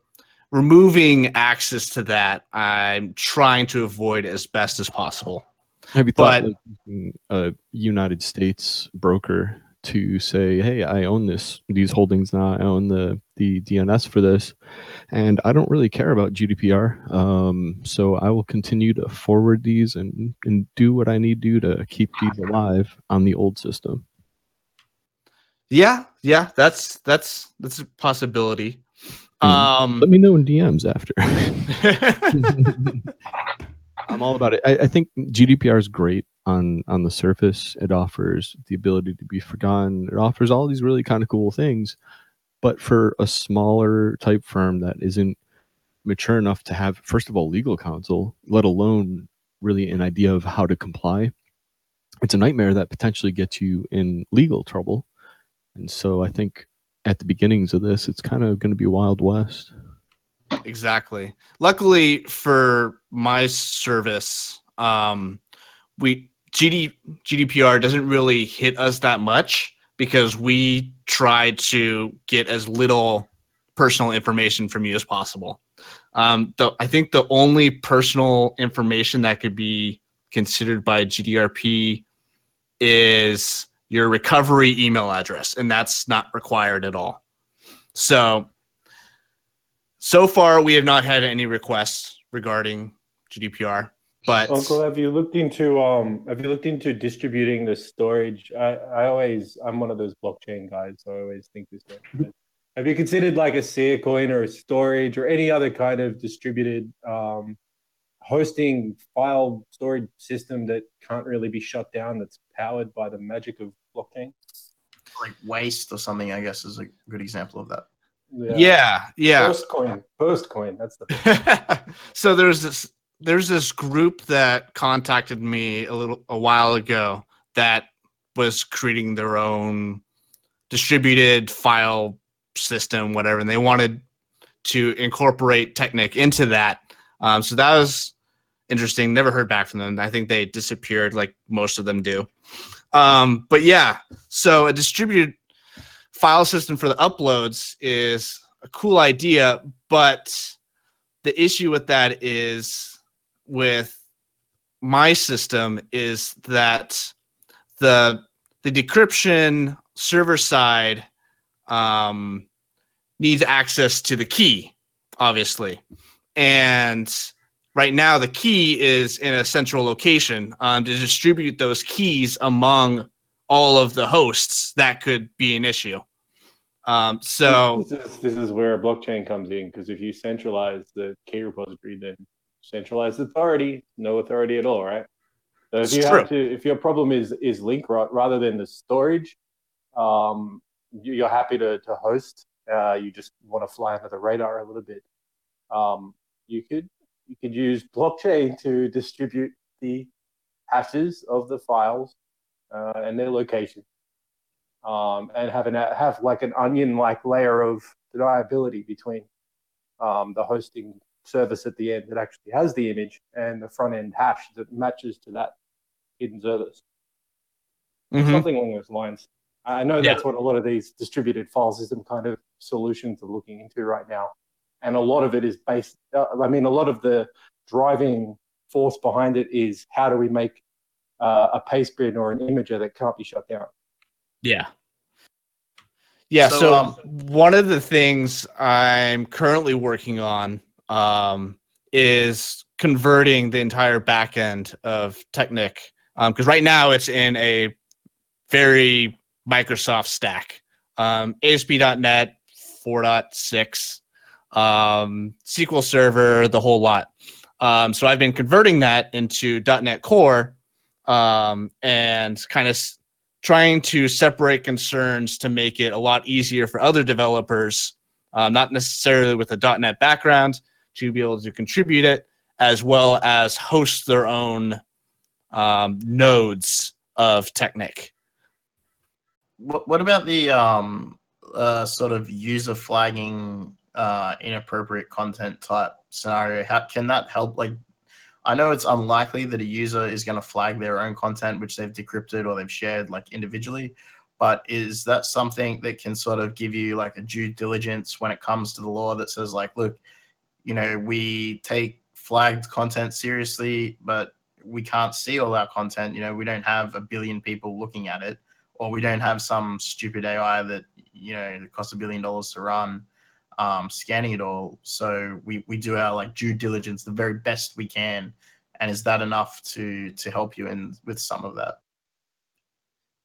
removing access to that, I'm trying to avoid as best as possible. Have you thought But- like, a United States broker to say, "Hey, I own this these holdings now. I own the the DNS for this, and I don't really care about GDPR. Um, so I will continue to forward these and and do what I need to do to keep these alive on the old system." Yeah, yeah, that's that's that's a possibility. Um, Let me know in DMs after. I'm all about it. I, I think GDPR is great on on the surface. It offers the ability to be forgotten. It offers all these really kind of cool things. But for a smaller type firm that isn't mature enough to have, first of all, legal counsel, let alone really an idea of how to comply, it's a nightmare that potentially gets you in legal trouble. And so I think at the beginnings of this, it's kind of going to be Wild West. Exactly. Luckily for my service, um, we GD, GDPR doesn't really hit us that much because we try to get as little personal information from you as possible. Um, the, I think the only personal information that could be considered by GDRP is your recovery email address, and that's not required at all. So, so far we have not had any requests regarding GDPR, but Uncle, have you looked into um have you looked into distributing the Storj? I, I always I'm one of those blockchain guys, so I always think this way. Have you considered like a Siacoin or a storage or any other kind of distributed um hosting file storage system that can't really be shut down that's powered by the magic of blockchain? Like waste or something, I guess, is a good example of that. Yeah, yeah. First coin. First coin. That's the so there's this there's this group that contacted me a little a while ago that was creating their own distributed file system whatever and they wanted to incorporate Teknik into that um, so that was interesting never heard back from them i think they disappeared like most of them do um, but yeah so a distributed file system for the uploads is a cool idea but the issue with that is with my system is that the the decryption server side um, needs access to the key, obviously, and right now the key is in a central location. Um, to distribute those keys among all of the hosts, that could be an issue. Um, so this is, this is where blockchain comes in because if you centralize the key repository, then centralized authority, no authority at all, right? So if It's you true. have to, if your problem is is link ra- rather than the storage, um, you- you're happy to to host. Uh, you just want to fly under the radar a little bit. Um, you could you could use blockchain to distribute the hashes of the files uh, and their location, um, and have an have like an onion like layer of deniability between um, the hosting service at the end that actually has the image and the front end hash that matches to that hidden service. Mhm. Something along those lines. I know that's what a lot of these distributed file system kind of solutions are looking into right now. And a lot of it is based, uh, I mean, a lot of the driving force behind it is how do we make uh, a paste bin or an Imgur that can't be shut down? Yeah. Yeah. So, So, um, one of the things I'm currently working on um, is converting the entire backend of Teknik because right now it's in a very Microsoft stack. Um, ASP.NET 4.6, um, SQL Server, the whole lot. Um, so I've been converting that into .NET Core um, and kind of s- trying to separate concerns to make it a lot easier for other developers, uh, not necessarily with a .NET background, to be able to contribute it, as well as host their own um, nodes of Teknik. What, about the um, uh, sort of user flagging uh, inappropriate content type scenario? How can that help? Like, I know it's unlikely that a user is going to flag their own content, which they've decrypted or they've shared like individually. But is that something that can sort of give you like a due diligence when it comes to the law that says like, look, you know, we take flagged content seriously, but we can't see all our content. You know, we don't have a billion people looking at it or we don't have some stupid AI that you know that costs a billion dollars to run, um, scanning it all. So we we do our like due diligence the very best we can, and is that enough to to help you in with some of that?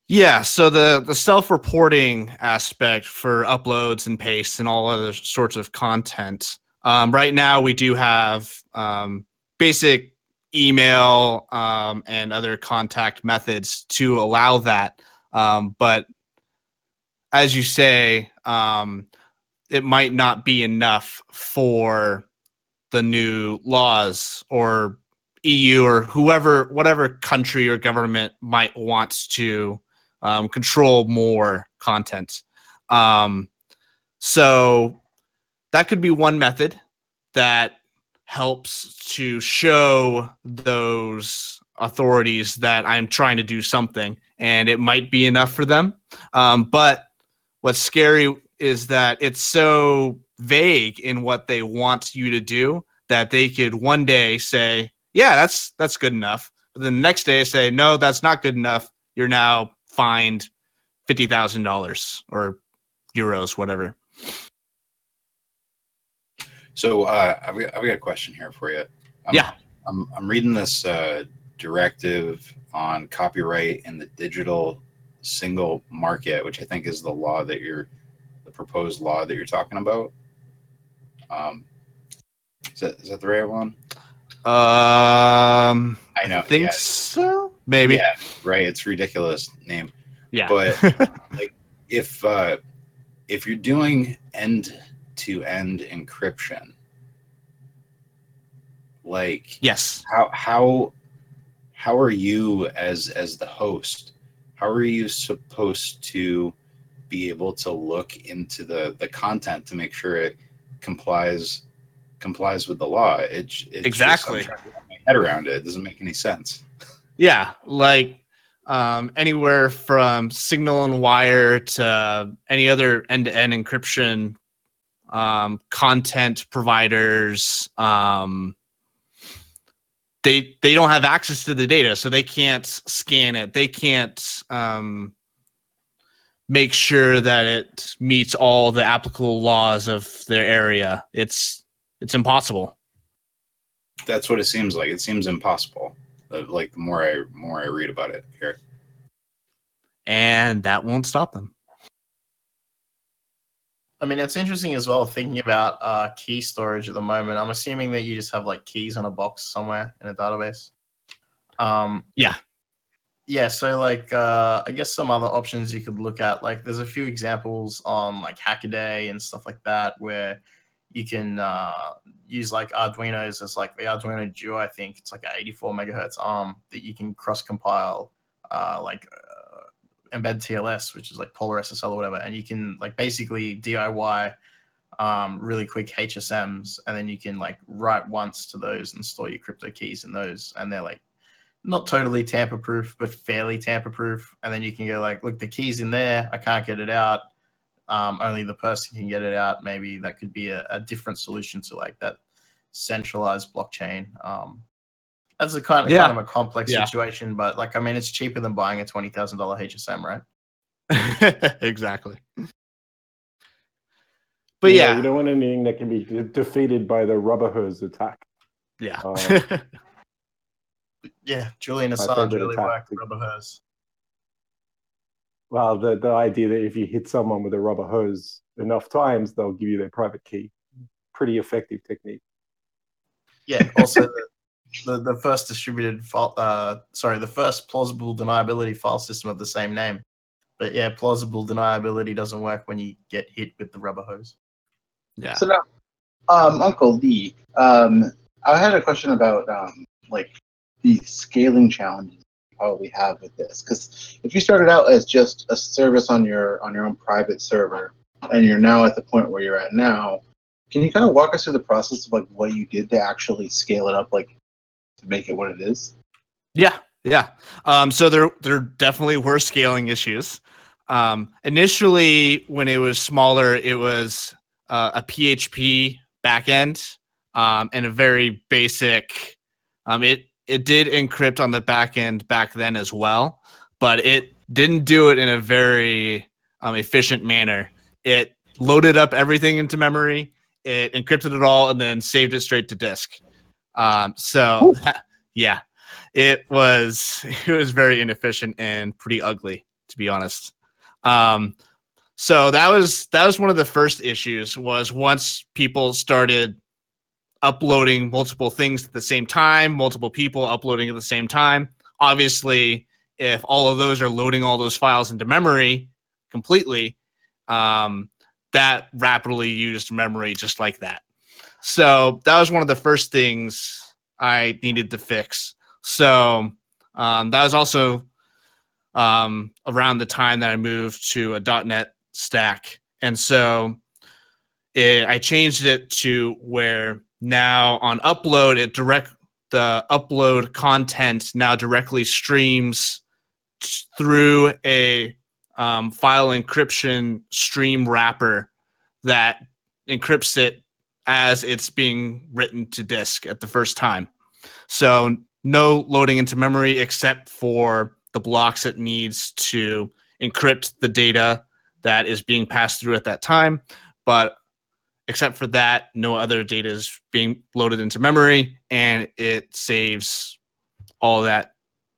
Yeah, so the the self-reporting aspect for uploads and pastes and all other sorts of content. Um, right now, we do have um, basic email um, and other contact methods to allow that. Um, but as you say, um, it might not be enough for the new laws or EU or whoever, whatever country or government might want to um, control more content. Um, so that could be one method that helps to show those authorities that I'm trying to do something, and it might be enough for them. Um, but what's scary is that it's so vague in what they want you to do that they could one day say, "Yeah, that's that's good enough," but then the next day say, "No, that's not good enough. You're now fined fifty thousand dollars or euros, whatever." So uh, I've, got, I've got a question here for you. I'm, Yeah. I'm, I'm reading this uh, directive on copyright in the digital single market, which I think is the law that you're, proposed law that you're talking about. Um, is that, is that the right one? Um, I know. I think yeah. so. Maybe. Yeah, right. It's ridiculous name. Yeah. But like if uh if you're doing end to end encryption, like yes. how how how are you as as the host? How are you supposed to be able to look into the the content to make sure it complies complies with the law? It, it's Exactly. Just, I'm trying to wrap my head around it. It doesn't make any sense. Yeah, like um, anywhere from Signal and Wire to any other end-to-end encryption um, content providers. Um, they they don't have access to the data, so they can't scan it. They can't um, make sure that it meets all the applicable laws of their area. It's it's impossible. That's what it seems like. It seems impossible. Uh, Like the more I more I read about it here. and that won't stop them. I mean, it's interesting as well thinking about uh, key storage at the moment. I'm assuming that you just have like keys on a box somewhere in a database. Um, yeah. Yeah. So, like, uh, I guess some other options you could look at. Like, there's a few examples on like Hackaday and stuff like that where you can uh, use like Arduinos as like the Arduino Due. I think it's like an 84 megahertz ARM that you can cross compile, uh, like uh, mbed TLS, which is like PolarSSL or whatever, and you can like basically DIY um, really quick HSMs, and then you can like write once to those and store your crypto keys in those, and they're like not totally tamper proof, but fairly tamper proof. And then you can go like, look, the keys in there, I can't get it out. Um, only the person can get it out. Maybe that could be a, a different solution to like that centralized blockchain. Um, that's a kind of Yeah. kind of a complex Yeah. situation, but like I mean, it's cheaper than buying a twenty thousand dollar HSM, right? exactly. But yeah. you don't want anything that can be defeated by the rubber hose attack. Yeah. Uh, Yeah, Julian Assange really attack worked rubber hose. well, the, the idea that if you hit someone with a rubber hose enough times, they'll give you their private key. Pretty effective technique. Yeah. Also, the, the the first distributed file, uh, sorry, the first plausible deniability file system of the same name. But yeah, plausible deniability doesn't work when you get hit with the rubber hose. Yeah. So now, um, Uncle Lee, um, I had a question about um, like the scaling challenges you probably have with this, because if you started out as just a service on your on your own private server, and you're now at the point where you're at now, can you kind of walk us through the process of like what you did to actually scale it up, like to make it what it is? Yeah, yeah. Um, so there there definitely were scaling issues. Um, initially, when it was smaller, it was uh, a PHP backend um, and a very basic. Um, it it did encrypt on the back end back then as well, but it didn't do it in a very um, efficient manner. It loaded up everything into memory, it encrypted it all, and then saved it straight to disk. Um, so yeah, it was it was very inefficient and pretty ugly, to be honest. Um, so that was that was one of the first issues was once people started uploading multiple things at the same time, multiple people uploading at the same time. Obviously, if all of those are loading all those files into memory completely, um, that rapidly used memory just like that. So that was one of the first things I needed to fix. So um, that was also um, around the time that I moved to a .NET stack, and so it, I changed it to where now on upload it direct the upload content now directly streams through a um, file encryption stream wrapper that encrypts it as it's being written to disk at the first time. So no loading into memory except for the blocks it needs to encrypt the data that is being passed through at that time. But except for that, no other data is being loaded into memory and it saves all that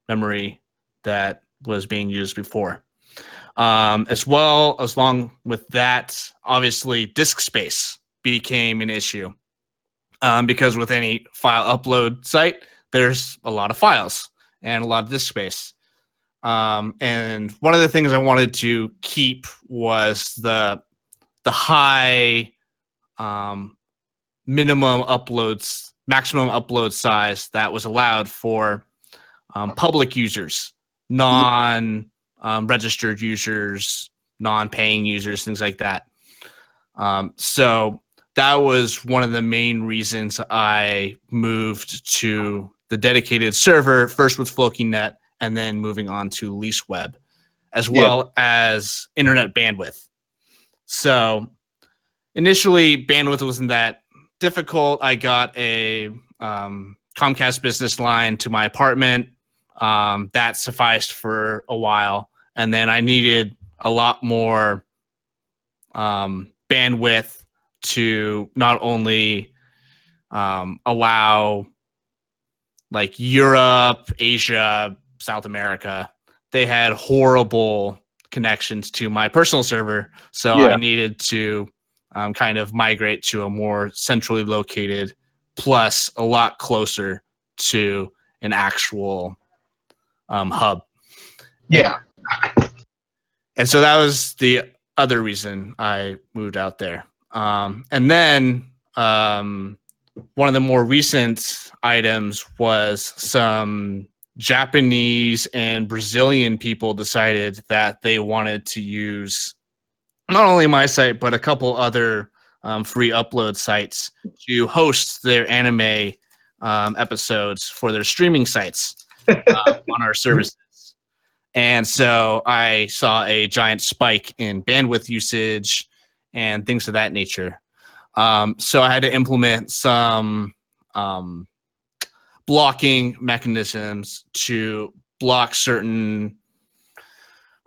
memory that was being used before. Um, as well, as long with that, obviously, disk space became an issue um, because with any file upload site, there's a lot of files and a lot of disk space. Um, and one of the things I wanted to keep was the the high um, minimum uploads, maximum upload size that was allowed for um, public users, non um, registered users, non paying users, things like that. Um, so that was one of the main reasons I moved to the dedicated server, first with FlokiNet and then moving on to LeaseWeb, as Yeah. well as internet bandwidth. So initially, bandwidth wasn't that difficult. I got a um, Comcast business line to my apartment. Um, that sufficed for a while. And then I needed a lot more um, bandwidth to not only um, allow like Europe, Asia, South America, they had horrible connections to my personal server. So Yeah. I needed to um, kind of migrate to a more centrally located, plus a lot closer to an actual um, hub. Yeah. And so that was the other reason I moved out there. Um, and then um, one of the more recent items was some Japanese and Brazilian people decided that they wanted to use not only my site, but a couple other um, free upload sites to host their anime um, episodes for their streaming sites uh, on our services. And so I saw a giant spike in bandwidth usage and things of that nature. Um, so I had to implement some um, blocking mechanisms to block certain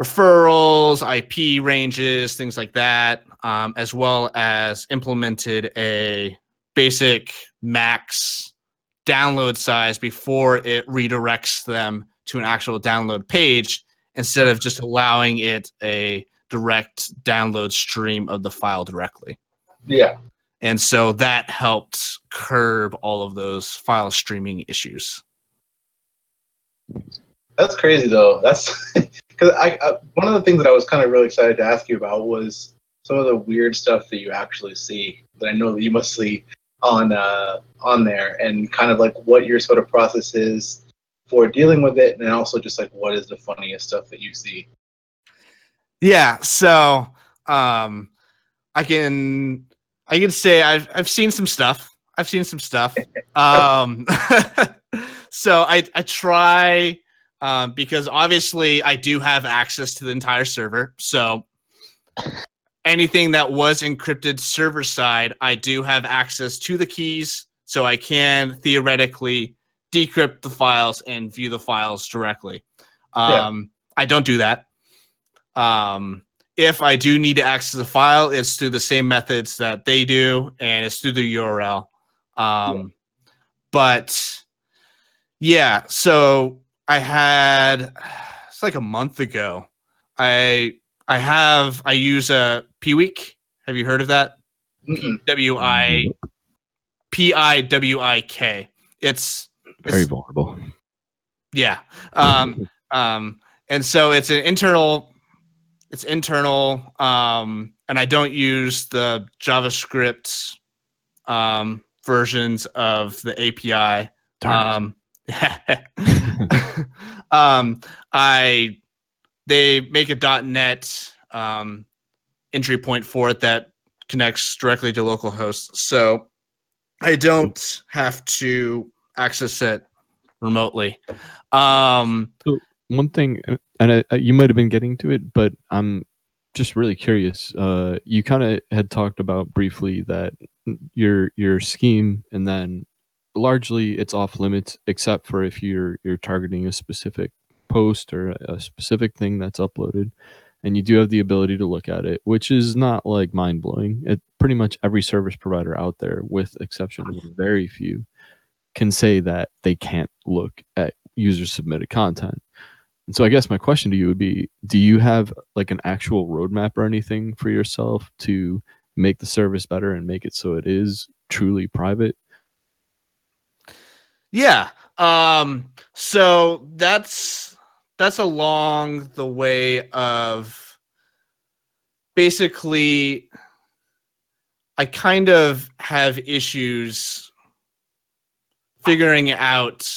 referrals, IP ranges, things like that, um, as well as implemented a basic max download size before it redirects them to an actual download page instead of just allowing it a direct download stream of the file directly. Yeah. And so that helped curb all of those file streaming issues. That's crazy though. That's because I, I one of the things that I was kind of really excited to ask you about was some of the weird stuff that you actually see that I know that you must see on uh, on there, and kind of like what your sort of process is for dealing with it, and also just like what is the funniest stuff that you see. Yeah, so um I can I can say I've I've seen some stuff. I've seen some stuff. Um so I I try um because obviously I do have access to the entire server. So anything that was encrypted server side, I do have access to the keys so I can theoretically decrypt the files and view the files directly. Yeah. Um I don't do that. Um, if I do need to access a file, it's through the same methods that they do, and it's through the URL. Um, But yeah, so I had it's like a month ago. I I have I use a Piwik. Have you heard of that? W I P I W I K. It's Very vulnerable. yeah. Um, um, and so it's an internal, it's internal, um, and I don't use the JavaScript um, versions of the API. Um, um, I they make a .NET um, entry point for it that connects directly to localhost, so I don't have to access it remotely. Um, So one thing, and I- you might have been getting to it, but I'm just really curious. Uh, you kind of had talked about briefly that your your scheme, and then largely it's off limits, except for if you're you're targeting a specific post or a specific thing that's uploaded, and you do have the ability to look at it, which is not like mind blowing. It pretty much every service provider out there, with exception of very few, can say that they can't look at user submitted content. And so I guess my question to you would be do you have like an actual roadmap or anything for yourself to make the service better and make it so it is truly private? Yeah. Um so that's that's along the way of basically I kind of have issues figuring out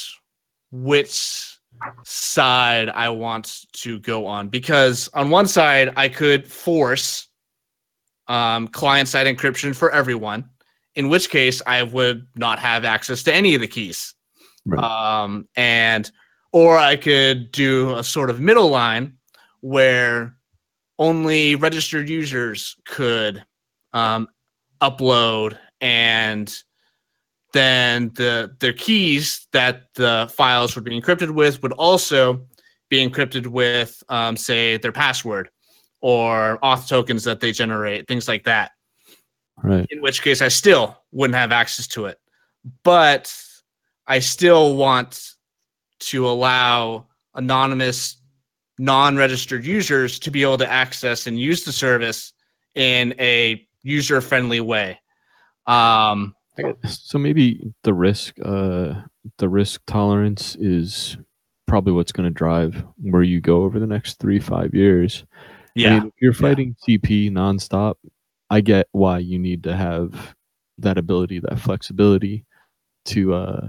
which side I want to go on because on one side I could force um, client side encryption for everyone, in which case I would not have access to any of the keys. Um, and or I could do a sort of middle line where only registered users could um, upload and then the their keys that the files would be encrypted with would also be encrypted with um, say their password or auth tokens that they generate things like that Right. in which case I still wouldn't have access to it. But I still want to allow anonymous, non registered users to be able to access and use the service in a user friendly way. Um, So maybe the risk, uh, the risk tolerance is probably what's going to drive where you go over the next three five years. I Yeah. mean, if you're fighting CP nonstop, I get why you need to have that ability, that flexibility to uh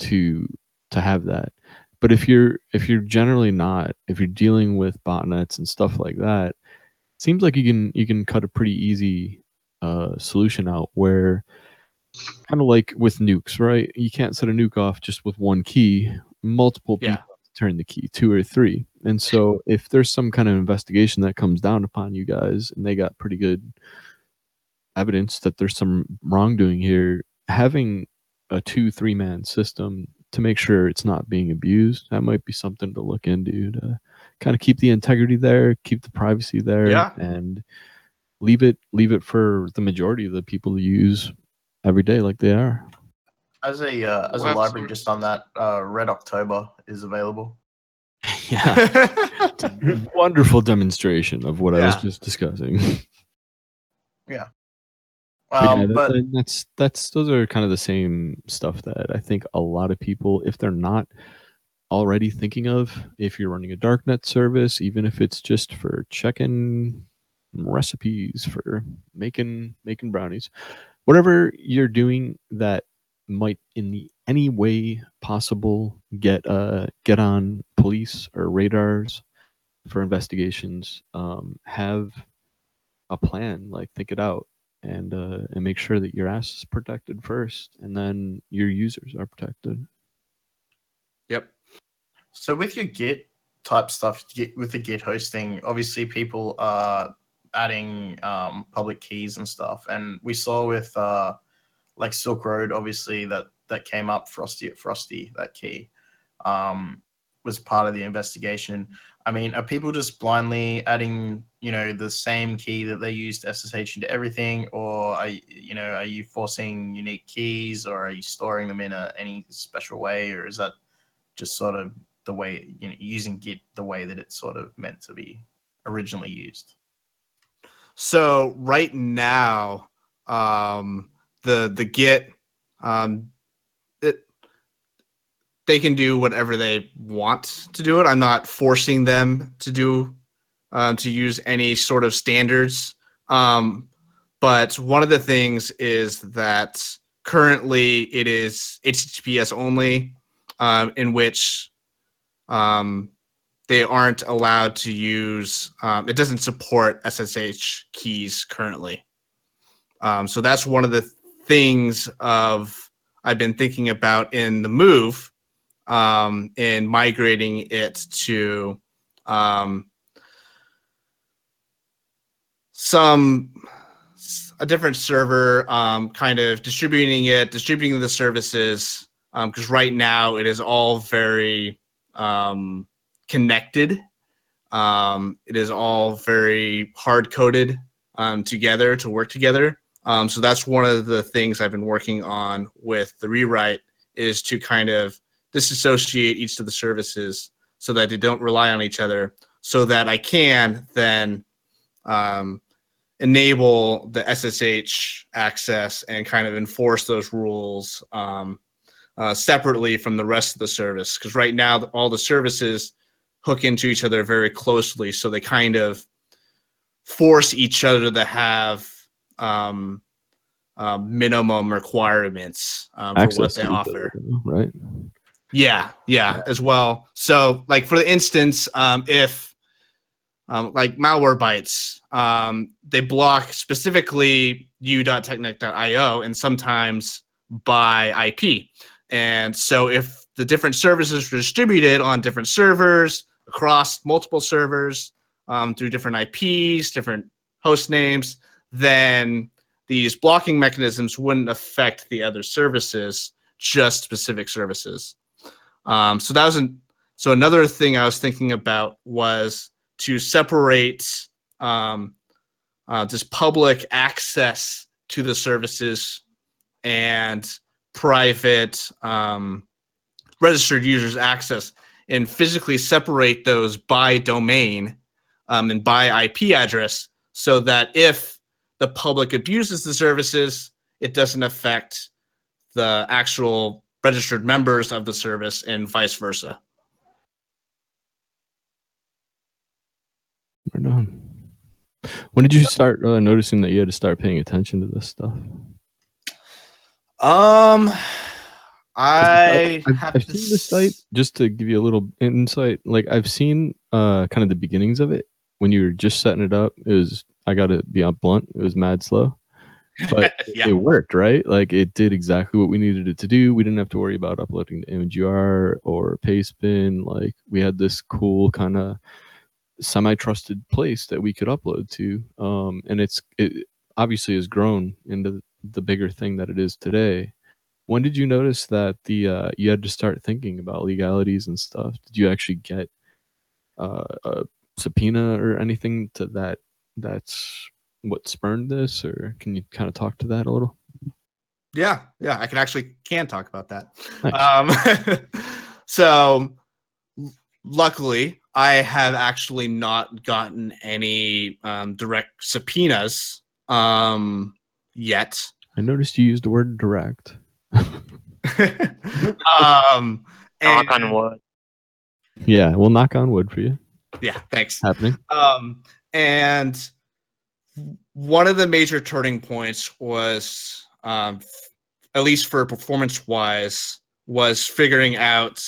to to have that. But if you're if you're generally not, if you're dealing with botnets and stuff like that, seems like you can you can cut a pretty easy uh solution out where kind of like with nukes, right? You can't set a nuke off just with one key. Multiple people have to turn the key, two or three. And so if there's some kind of investigation that comes down upon you guys and they got pretty good evidence that there's some wrongdoing here, having a two, three man system to make sure it's not being abused, that might be something to look into to kind of keep the integrity there, keep the privacy there, Yeah. and leave it leave it for the majority of the people to use every day like they are. As a uh, as a library, just on that, uh, Red October is available. Yeah. Wonderful demonstration of what I was just discussing. Yeah. Yeah, Um, that- but that's that's those are kind of the same stuff that I think a lot of people, if they're not already thinking of, if you're running a darknet service, even if it's just for checking recipes for making making brownies, whatever you're doing that might in the any way possible get uh get on police or radars for investigations um have a plan like think it out and uh and make sure that your ass is protected first and then your users are protected Yep. So with your Git type stuff, with the Git hosting, obviously people are adding um, public keys and stuff, and we saw with uh, like Silk Road, obviously that that came up Frosty at Frosty that key um, was part of the investigation. I mean, are people just blindly adding, you know, the same key that they used SSH into everything, or are you, know, are you forcing unique keys, or are you storing them in a any special way, or is that just sort of the way you know using Git the way that it's sort of meant to be originally used? So right now, um, the the Git, um, it they can do whatever they want to do it. I'm not forcing them to do um, to use any sort of standards. Um, but one of the things is that currently it is HTTPS only, um, in which um, they aren't allowed to use. Um, it doesn't support SSH keys currently. Um, so that's one of the things of I've been thinking about in the move in migrating it to um, some a different server, um, kind of distributing it, distributing the services, because right now it is all very um, connected. Um, it is all very hard coded um, together to work together. Um, so that's one of the things I've been working on with the rewrite is to kind of disassociate each of the services so that they don't rely on each other, so that I can then um, enable the SSH access and kind of enforce those rules um, uh, separately from the rest of the service. Because right now, all the services hook into each other very closely, so they kind of force each other to have um, uh, minimum requirements um, for what they offer. right? Yeah, yeah, as well. So, like for the instance, um, if um, like Malwarebytes, um, they block specifically u.teknik.io and sometimes by IP. And so, if the different services are distributed on different servers across multiple servers um, through different IPs, different host names, then these blocking mechanisms wouldn't affect the other services, just specific services. Um, so that was an, so another thing I was thinking about was to separate um, uh, this public access to the services and private um, registered users access and physically separate those by domain um, and by IP address so that if the public abuses the services, it doesn't affect the actual registered members of the service and vice versa. Right on. When did you start uh, noticing that you had to start paying attention to this stuff? Um, I I've, have I've to seen the site just to give you a little insight. Like I've seen uh kind of the beginnings of it when you were just setting it up. It was I got to be blunt. It was mad slow, but Yeah. it worked right. Like it did exactly what we needed it to do. We didn't have to worry about uploading to Imgur or Pastebin. Like we had this cool kind of semi-trusted place that we could upload to um and it's it obviously has grown into the bigger thing that it is today when did you notice that the uh you had to start thinking about legalities and stuff did you actually get uh a subpoena or anything to that that's what spurned this or can you kind of talk to that a little Yeah, yeah, I can actually can talk about that. Nice. Um, so, luckily, I have actually not gotten any um, direct subpoenas um, yet. i noticed you used the word direct Um, Knock on wood. yeah we'll knock on wood for you Yeah, thanks. happening Um, and one of the major turning points was, um, f- at least for performance wise, was figuring out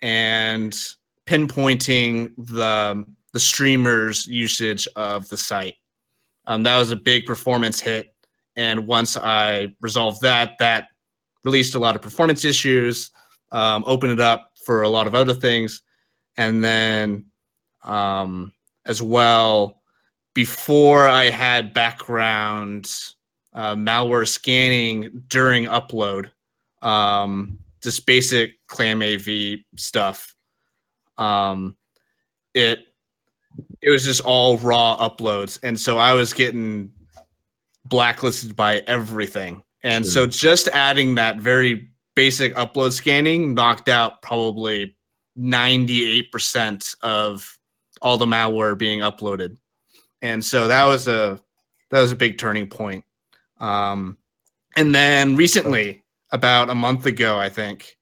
and pinpointing the the streamer's usage of the site. Um, that was a big performance hit, and once I resolved that, that released a lot of performance issues, um, opened it up for a lot of other things, and then um, as well before I had background uh, malware scanning during upload, um, just basic ClamAV stuff. Um, it it was just all raw uploads, and so I was getting blacklisted by everything. And so just adding that very basic upload scanning knocked out probably 98% of all the malware being uploaded. And so that was a that was a big turning point. Um, and then recently, about a month ago, I think,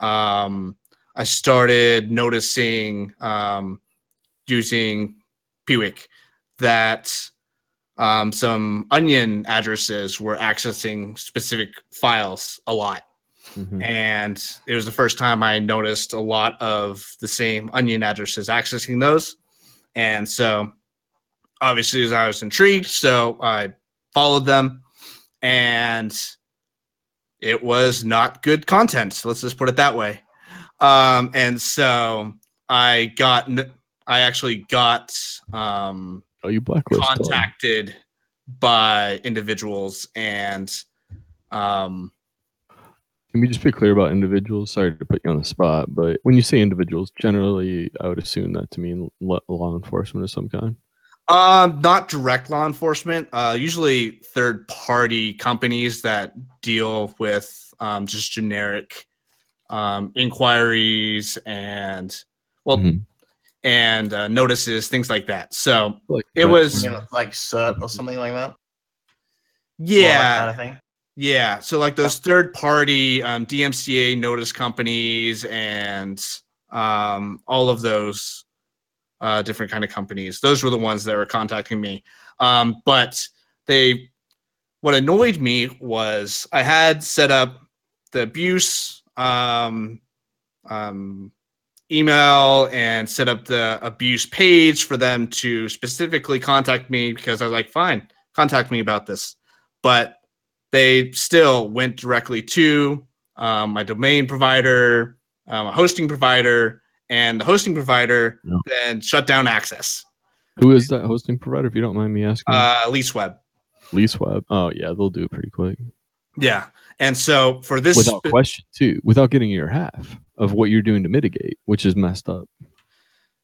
um, I started noticing um, using Piwik that um, some onion addresses were accessing specific files a lot. And it was the first time I noticed a lot of the same onion addresses accessing those. And so obviously, as I was intrigued, so I followed them and it was not good content. Let's just put it that way. Um, and so I got, I actually got um, Oh, you blacklisted. contacted by individuals and um, Can we just be clear about individuals? Sorry to put you on the spot, but when you say individuals, generally, I would assume that to mean law enforcement of some kind. Um, not direct law enforcement. Uh, usually third party companies that deal with um, just generic um, inquiries and well, and uh, notices, things like that. So it was You know, like CERT or something like that. yeah, kind of thing. yeah. So like those third party um, DMCA notice companies and um, all of those uh, different kind of companies. Those were the ones that were contacting me. Um, but they, what annoyed me was I had set up the abuse um, um, email and set up the abuse page for them to specifically contact me because I was like, fine, contact me about this. But they still went directly to um, my domain provider, um, a hosting provider, and the hosting provider then shut down access. Who is that hosting provider, if you don't mind me asking? Uh, LeaseWeb. LeaseWeb. Oh, yeah, they'll do it pretty quick. Yeah. And so for this without question, too, without getting your half of what you're doing to mitigate, which is messed up.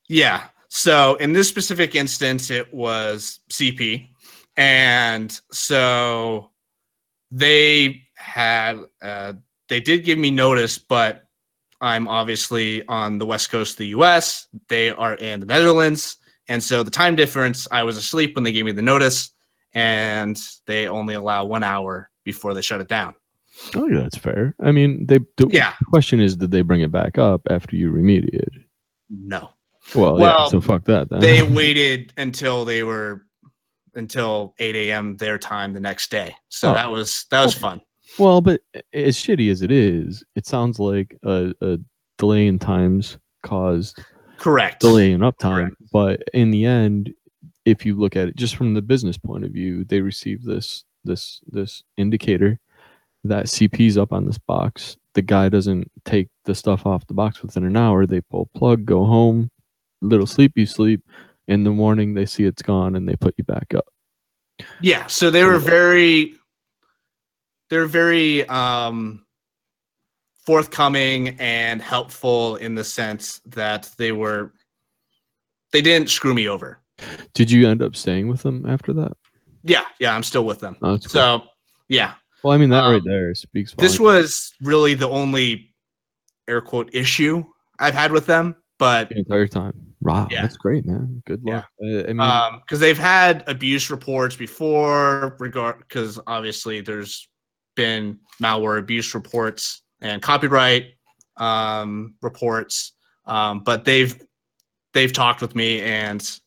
Yeah. So in this specific instance, it was CP. And so they had, uh, they did give me notice, but I'm obviously on the west coast of the US. They are in the Netherlands. And so the time difference, I was asleep when they gave me the notice, and they only allow one hour before they shut it down. Oh, yeah, that's fair. I mean, they. The Yeah. question is, did they bring it back up after you remediated? No. Well, yeah. Well, So fuck that. Then. they waited until they were until 8 a.m. their time the next day. So Oh. that was that was oh. fun. Well, but as shitty as it is, it sounds like a, a delay in times caused Correct. delay in uptime. But in the end, if you look at it just from the business point of view, they received this this this indicator that CP's up on this box. The guy doesn't take the stuff off the box within an hour. They pull plug, go home, little sleepy sleep. In the morning, they see it's gone and they put you back up. Yeah. So they were very they're very um forthcoming and helpful in the sense that they were they didn't screw me over. Did you end up staying with them after that? Yeah, yeah, I'm still with them. Oh, that's cool. So yeah. Well, I mean that right Um, there speaks. This was really the only air quote issue I've had with them, but the entire time. Wow, Yeah. that's great, man. Good luck. Uh, I mean, um because they've had abuse reports before regard because obviously there's been malware abuse reports and copyright um reports um but they've they've talked with me and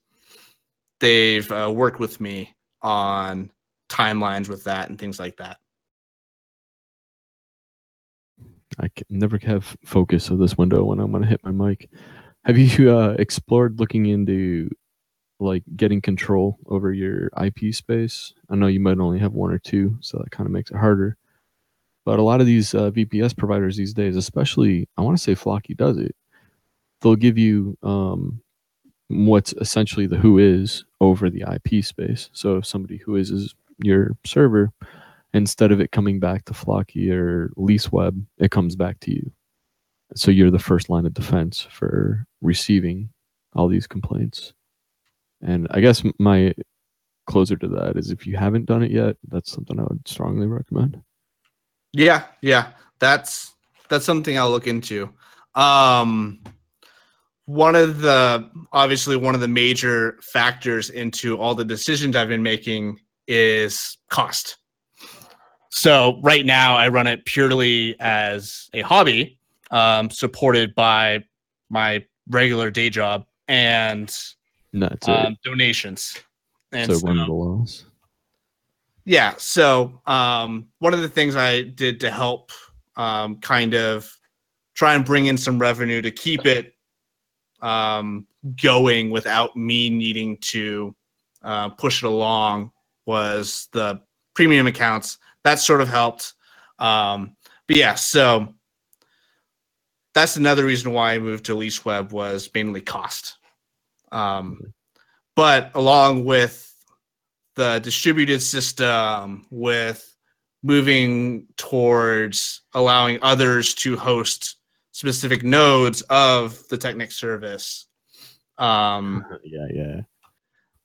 they've uh, worked with me on timelines with that and things like that I can never have focus of this window when I'm going to hit my mic. Have you uh, explored looking into like getting control over your IP space? I know you might only have one or two, so that kind of makes it harder. But a lot of these uh, VPS providers these days, especially, I want to say Flocky does it. They'll give you um, what's essentially the who is over the IP space. So if somebody who is is your server, instead of it coming back to Flocky or LeaseWeb, it comes back to you. So you're the first line of defense for receiving all these complaints. And I guess my closer to that is if you haven't done it yet, that's something I would strongly recommend. Yeah, yeah. That's that's something I'll look into. Um one of the obviously one of the major factors into all the decisions I've been making is cost. So right now I run it purely as a hobby, um, supported by my regular day job and And that's um, donations. And So so, one of the laws. yeah, so um, one of the things I did to help um, kind of try and bring in some revenue to keep it um, going without me needing to uh, push it along was the premium accounts. That sort of helped. Um, but yeah, so that's another reason why I moved to LeaseWeb was mainly cost. Um, but along with the distributed system, with moving towards allowing others to host specific nodes of the Teknik service, um, yeah, yeah.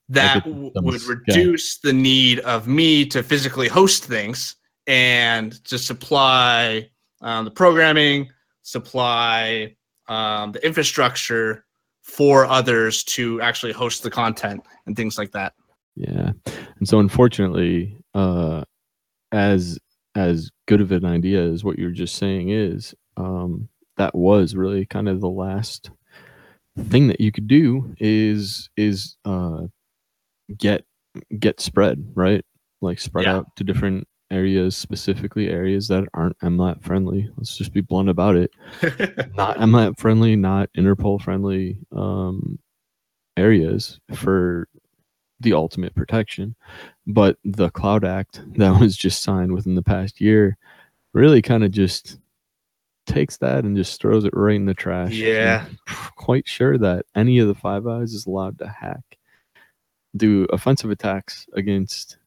That Like it w- becomes- would yeah. reduce the need of me to physically host things and to supply um, the programming, supply um, the infrastructure for others to actually host the content and things like that. Yeah. And so unfortunately, uh as as good of an idea as what you're just saying is, um that was really kind of the last thing that you could do is is uh get get spread, right? Like spread Yeah. out to different areas, specifically areas that aren't MLAT friendly. Let's just be blunt about it. not MLAT friendly, not Interpol friendly um areas for the ultimate protection. But the Cloud Act that was just signed within the past year really kind of just takes that and just throws it right in the trash. Yeah. I'm quite sure that any of the Five Eyes is allowed to hack, do offensive attacks against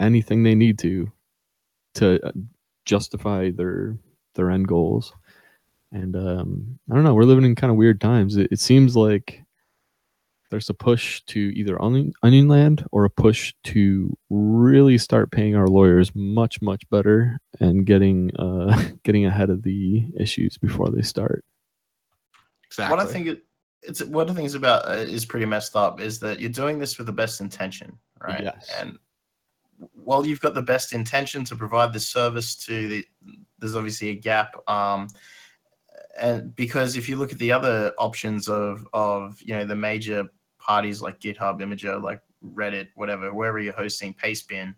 anything they need to to uh, justify their their end goals. And um, I don't know, we're living in kind of weird times. It, it seems like there's a push to either onion, onion land or a push to really start paying our lawyers much much better and getting uh getting ahead of the issues before they start Exactly. What I think it, it's one of the things about uh, is pretty messed up is that you're doing this with the best intention, right? Yes. And while you've got the best intention to provide this service to the, there's obviously a gap. Um, and because if you look at the other options of of you know the major parties like GitHub, Imgur, like Reddit, whatever, wherever you're hosting Pastebin,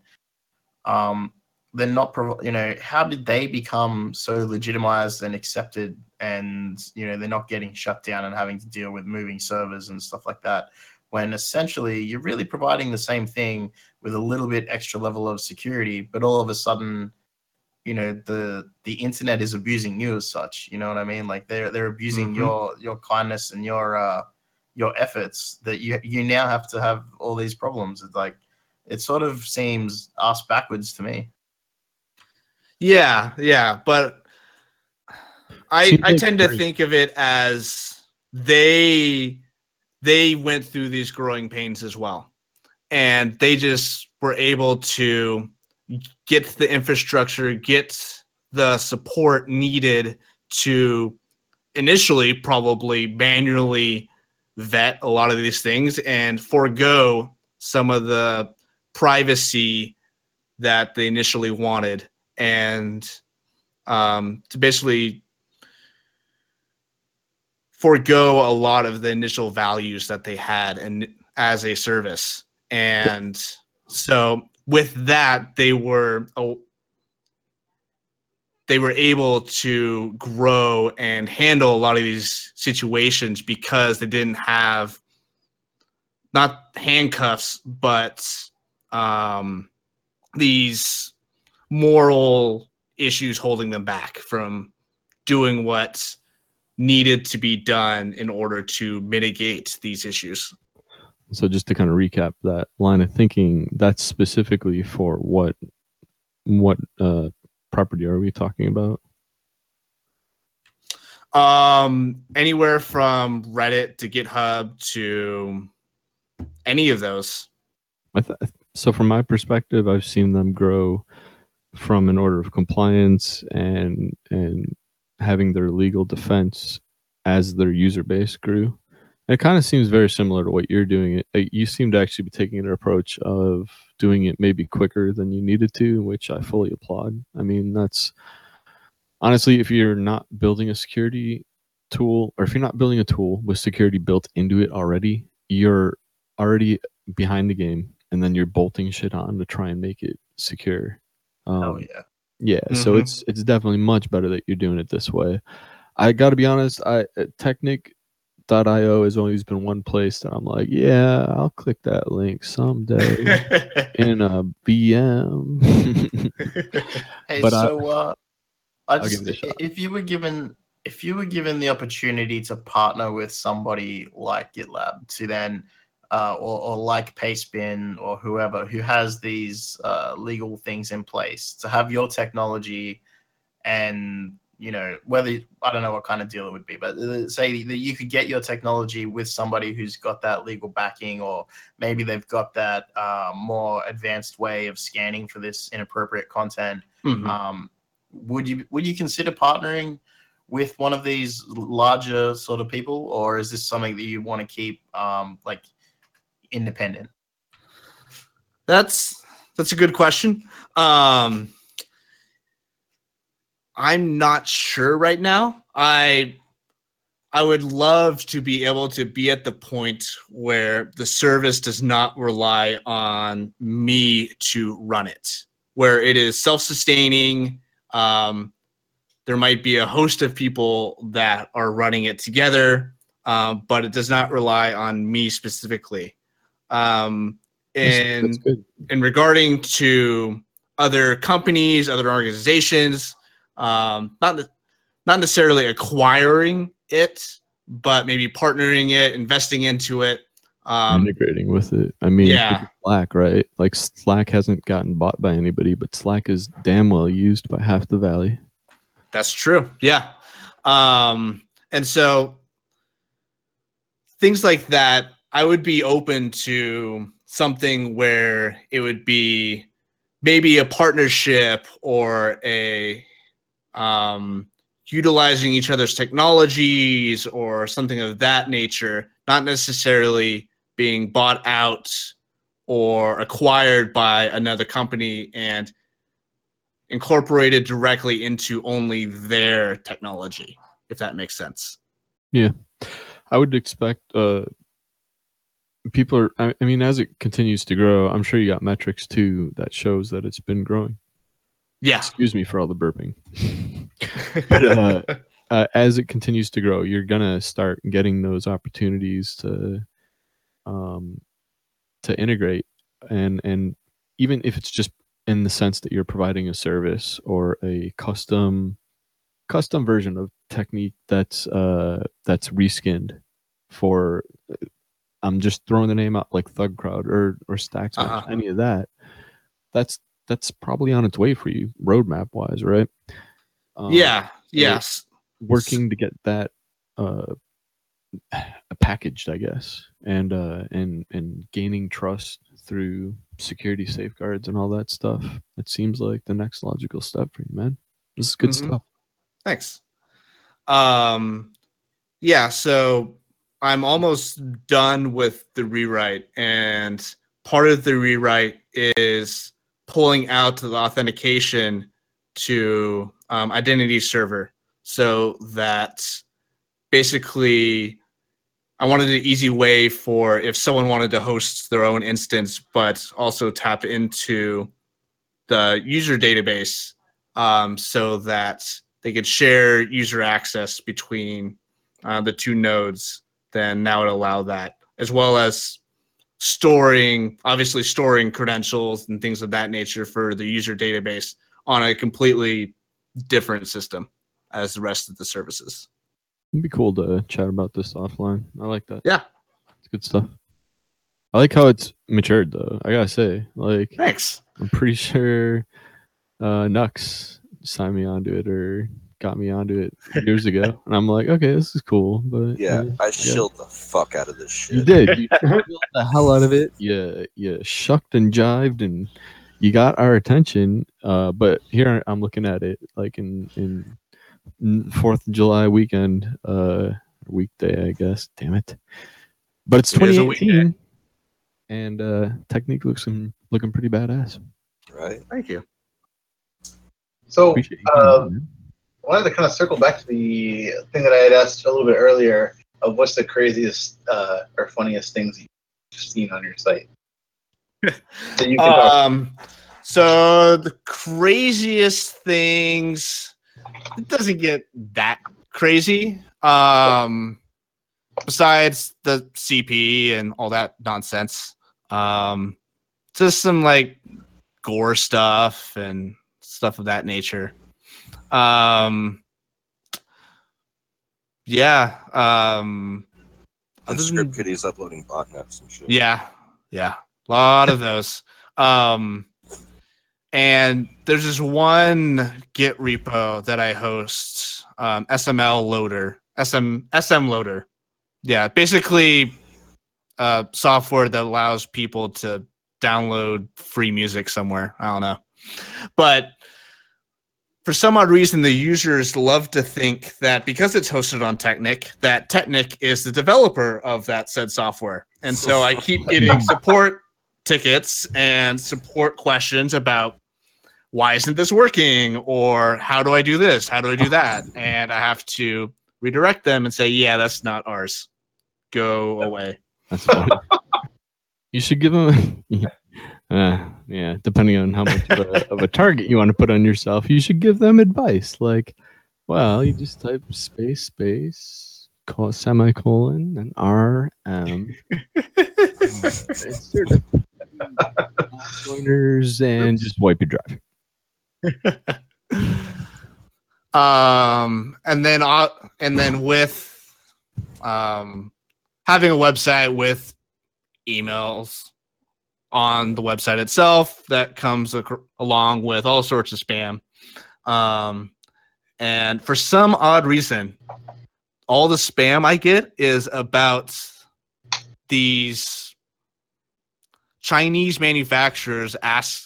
um, they're not, prov- you know, how did they become so legitimized and accepted? And you know, they're not getting shut down and having to deal with moving servers and stuff like that. When essentially you're really providing the same thing with a little bit extra level of security, but all of a sudden, you know, the the internet is abusing you as such. You know what I mean? Like they're they're abusing Mhm. your your kindness and your uh your efforts that you you now have to have all these problems. It's like it sort of seems ass backwards to me. Yeah, yeah, but I I tend to think of it as they they went through these growing pains as well. And they just were able to get the infrastructure, get the support needed to initially probably manually vet a lot of these things and forego some of the privacy that they initially wanted and um, to basically forego a lot of the initial values that they had and as a service. And so with that they were oh, they were able to grow and handle a lot of these situations because they didn't have not handcuffs but um, these moral issues holding them back from doing what needed to be done in order to mitigate these issues. so just to kind of recap that line of thinking that's specifically for what what uh property are we talking about Um, anywhere from Reddit to GitHub to any of those. I th- so from my perspective, I've seen them grow from an order of compliance and and having their legal defense as their user base grew. It kind of seems very similar to what you're doing. It, it- you seem to actually be taking an approach of doing it maybe quicker than you needed to, which I fully applaud. I mean, that's honestly, if you're not building a security tool, or if you're not building a tool with security built into it already, you're already behind the game, and then you're bolting shit on to try and make it secure. Um, Oh yeah. Yeah, so Mhm. it's it's definitely much better that you're doing it this way. I got to be honest, I uh, Teknik.io has always been one place that I'm like, yeah, I'll click that link someday in a VM. Hey, But I- so uh, I just, give it a shot. if you were given if you were given the opportunity to partner with somebody like GitLab to then uh, or, or like Pastebin or whoever who has these uh, legal things in place to have your technology and you know whether I don't know what kind of deal it would be, but uh, say that you could get your technology with somebody who's got that legal backing, or maybe they've got that uh, more advanced way of scanning for this inappropriate content. Mhm. Um, would you would you consider partnering with one of these larger sort of people, or is this something that you want to keep um, like independent? That's that's a good question. Um I'm not sure right now. I I would love to be able to be at the point where the service does not rely on me to run it, where it is self-sustaining. Um, there might be a host of people that are running it together, um, but it does not rely on me specifically. Um, That's- that's and in regarding to other companies, other organizations, um, not not necessarily acquiring it, but maybe partnering it, investing into it. Um, integrating with it. I mean, Yeah. Slack, right? Like Slack hasn't gotten bought by anybody, but Slack is damn well used by half the valley. That's true. Yeah. Um, and so things like that, I would be open to something where it would be maybe a partnership or a um, utilizing each other's technologies or something of that nature, not necessarily being bought out or acquired by another company and incorporated directly into only their technology, if that makes sense. Yeah, I would expect uh, people are. I, I mean, as it continues to grow, I'm sure you got metrics too that shows that it's been growing. Yeah. Excuse me for all the burping. but uh, uh, as it continues to grow, you're gonna start getting those opportunities to, um, to integrate, and and even if it's just in the sense that you're providing a service or a custom custom version of Teknik that's uh that's reskinned for I'm just throwing the name out like Thug Crowd or or Stacks Uh-huh. any of that. That's that's probably on its way for you roadmap wise, right? Um, Yeah, yes. Working to get that uh packaged, I guess, and uh and and gaining trust through security safeguards and all that stuff. It seems like the next logical step for you, man. This is good Mhm. stuff. Thanks. Um, yeah, so I'm almost done with the rewrite, and part of the rewrite is pulling out the authentication to um, identity server so that basically I wanted an easy way for if someone wanted to host their own instance, but also tap into the user database um, so that they could share user access between uh, the two nodes, then that would allow that, as well as storing, obviously storing credentials and things of that nature for the user database on a completely different system as the rest of the services. It'd be cool to chat about this offline. I like that. Yeah. It's good stuff. I like how it's matured though. I gotta say. Like Thanks. I'm pretty sure uh Nux signed me onto it or got me onto it years ago, and I'm like, okay, this is cool. But Yeah, uh, I shilled the fuck out of this shit. You did. You shilled the hell out of it. You you shucked and jived, and you got our attention. Uh, but here I'm looking at it like in in Fourth of July weekend, uh, weekday, I guess. Damn it! But it's It is a 2018, and uh, Teknik looks looking pretty badass. Right. Thank you. So, uh, coming, man. I wanted to kind of circle back to the thing that I had asked a little bit earlier of what's the craziest uh, or funniest things you've seen on your site. so you Um, so the craziest things it doesn't get that crazy. Um, besides the CP and all that nonsense. Um, just some like gore stuff and stuff of that nature. Um, yeah. Um, than- Script Kitty's uploading botnets and shit. yeah, yeah, a lot of those. Um, and there's this one Git repo that I host, um, SML loader, SM SMLoadr. Yeah, basically, uh, software that allows people to download free music somewhere. I don't know, but for some odd reason, the users love to think that because it's hosted on Teknik, that Teknik is the developer of that said software. And so I keep getting support tickets and support questions about why isn't this working or how do I do this? How do I do that? And I have to redirect them and say, yeah, that's not ours. Go away. That's funny. you should give them. Uh, yeah, depending on how much of a, of a target you want to put on yourself, you should give them advice. Like, well, you just type space space call semicolon and R M insert joiners and just wipe your drive. um and then uh, and then with um having a website with emails on the website itself that comes ac- along with all sorts of spam um and for some odd reason all the spam i get is about these chinese manufacturers ask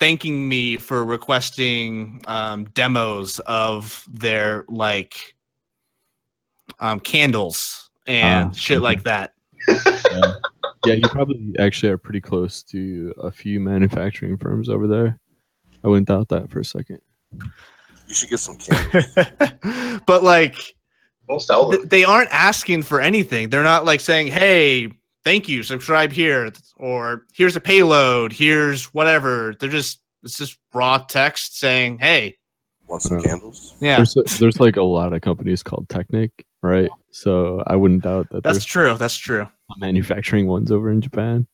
thanking me for requesting um, demos of their like um, candles and Ah, shit like that. Yeah. Yeah, you probably actually are pretty close to a few manufacturing firms over there. I wouldn't doubt that for a second. You should get some candles. but like most sell th- they aren't asking for anything. They're not like saying, "Hey, thank you, subscribe here," or "Here's a payload," "Here's whatever." They're just it's just raw text saying, "Hey, Want some candles? Yeah. There's, there's like a lot of companies called Technic, right? So I wouldn't doubt that that's true. That's true." manufacturing ones over in Japan.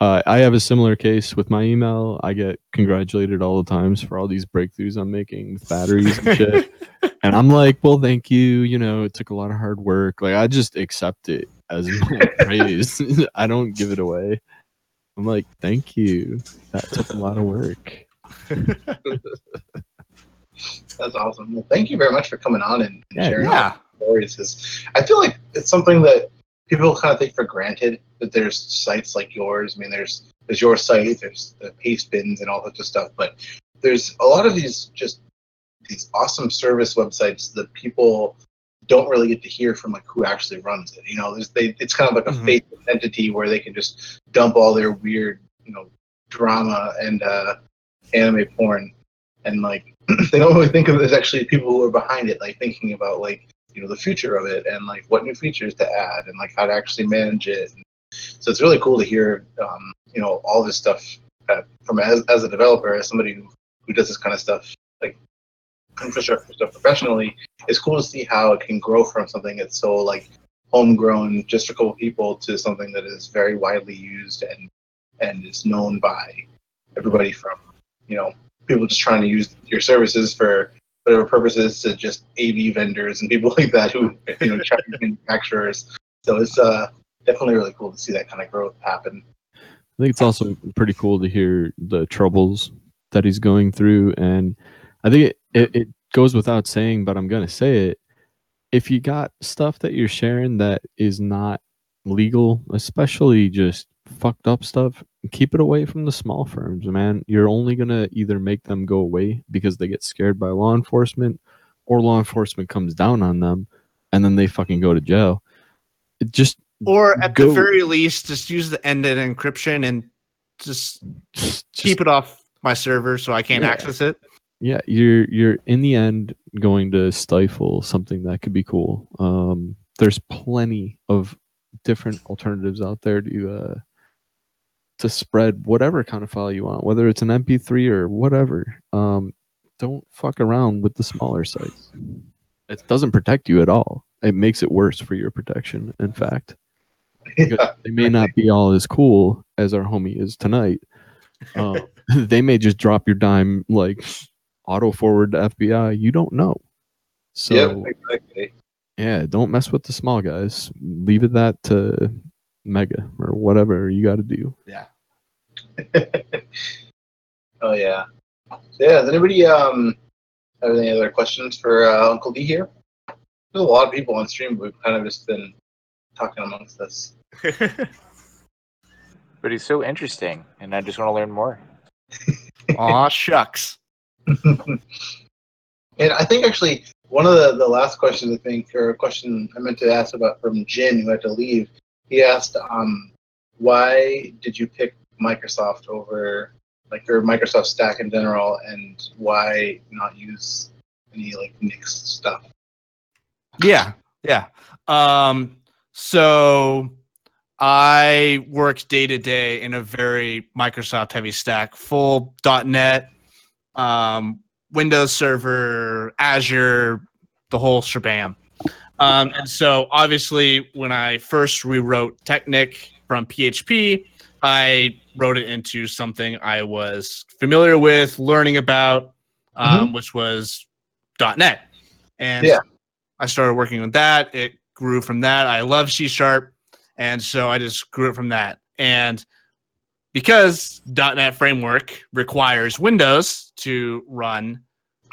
Uh, I have a similar case with my email. I get congratulated all the times for all these breakthroughs I'm making with batteries and shit. and I'm like, well, thank you. You know, it took a lot of hard work. Like, I just accept it as my praise. I don't give it away. I'm like, thank you. That took a lot of work. That's awesome. Well, thank you very much for coming on and Yeah, sharing yeah. Stories. 'cause I feel like it's something that people kind of take for granted that there's sites like yours. I mean, there's there's your site, there's the paste bins and all that stuff, but there's a lot of these just these awesome service websites that people don't really get to hear from like who actually runs it. You know, there's they it's kind of like a Mhm. fake entity where they can just dump all their weird, you know, drama and uh anime porn and like they don't really think of it as actually people who are behind it, like thinking about like you know the future of it and like what new features to add and like how to actually manage it. So it's really cool to hear um, you know all this stuff from as, as a developer, as somebody who, who does this kind of stuff like infrastructure stuff professionally. It's cool to see how it can grow from something that's so like homegrown, just a couple people, to something that is very widely used and and is known by everybody from you know people just trying to use your services for whatever purposes to just AV vendors and people like that who you know Chinese manufacturers. So it's uh definitely really cool to see that kind of growth happen. I think it's also pretty cool to hear the troubles that he's going through, and I think it, it, it goes without saying, but I'm gonna say it. If you got stuff that you're sharing that is not legal, especially just fucked up stuff, keep it away from the small firms, man. You're only gonna either make them go away because they get scared by law enforcement, or law enforcement comes down on them, and then they fucking go to jail. It just Or at Go- the very least, just use the end-to-end encryption and just, keep it off my server so I can't Yeah. access it. yeah you're you're in the end going to stifle something that could be cool um there's plenty of different alternatives out there to uh to spread whatever kind of file you want whether it's an mp3 or whatever um don't fuck around with the smaller sites it doesn't protect you at all it makes it worse for your protection in fact Because they may not be all as cool as our homie is tonight um, they may just drop your dime like auto forward to FBI. You don't know. So yep, exactly. yeah, don't mess with the small guys. Leave it that to Mega or whatever you got to do. Yeah. Oh yeah. So, yeah. Does anybody um have any other questions for uh, Uncle D here? There's a lot of people on stream. But we've kind of just been talking amongst us. But he's so interesting, and I just want to learn more. Aw, shucks. And I think actually one of the, the last questions I think, or a question I meant to ask about from Jin who had to leave, he asked, um, why did you pick Microsoft over like or Microsoft Stack in general, and why not use any like mixed stuff? Yeah, yeah. Um, so I work day to day in a very Microsoft heavy stack, full .NET, um, Windows Server, Azure, the whole shebang. Um, and so obviously, when I first rewrote Teknik from PHP, I wrote it into something I was familiar with, learning about, um, which was .NET. And Yeah. I started working with that. It grew from that. I love C sharp, and so I just grew it from that. And because .NET Framework requires Windows to run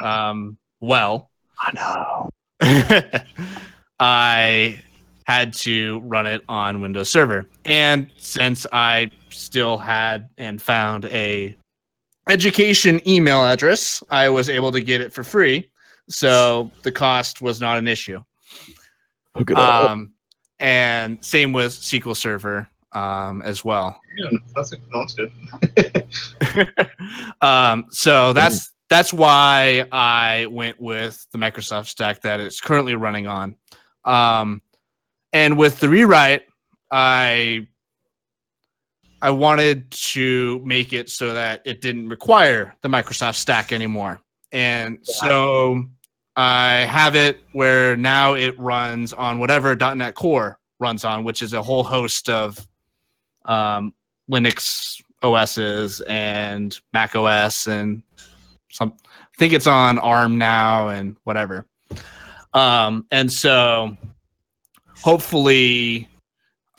um, well, I know. I had to run it on Windows Server. And since I still had and found a education email address, I was able to get it for free. So the cost was not an issue. Hook it up. Um, and same with SQL Server um, as well. Yeah, that's, that's good. Um, so that's that's why I went with the Microsoft stack that it's currently running on. Um, and with the rewrite, I I wanted to make it so that it didn't require the Microsoft stack anymore. And so I have it where now it runs on whatever .NET Core runs on, which is a whole host of um, Linux OSs and Mac OS and some. I think it's on ARM now and whatever. Um, and so hopefully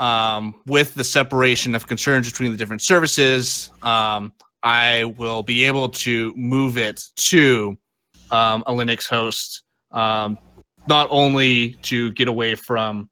um, with the separation of concerns between the different services, um, I will be able to move it to um, a Linux host, um, not only to get away from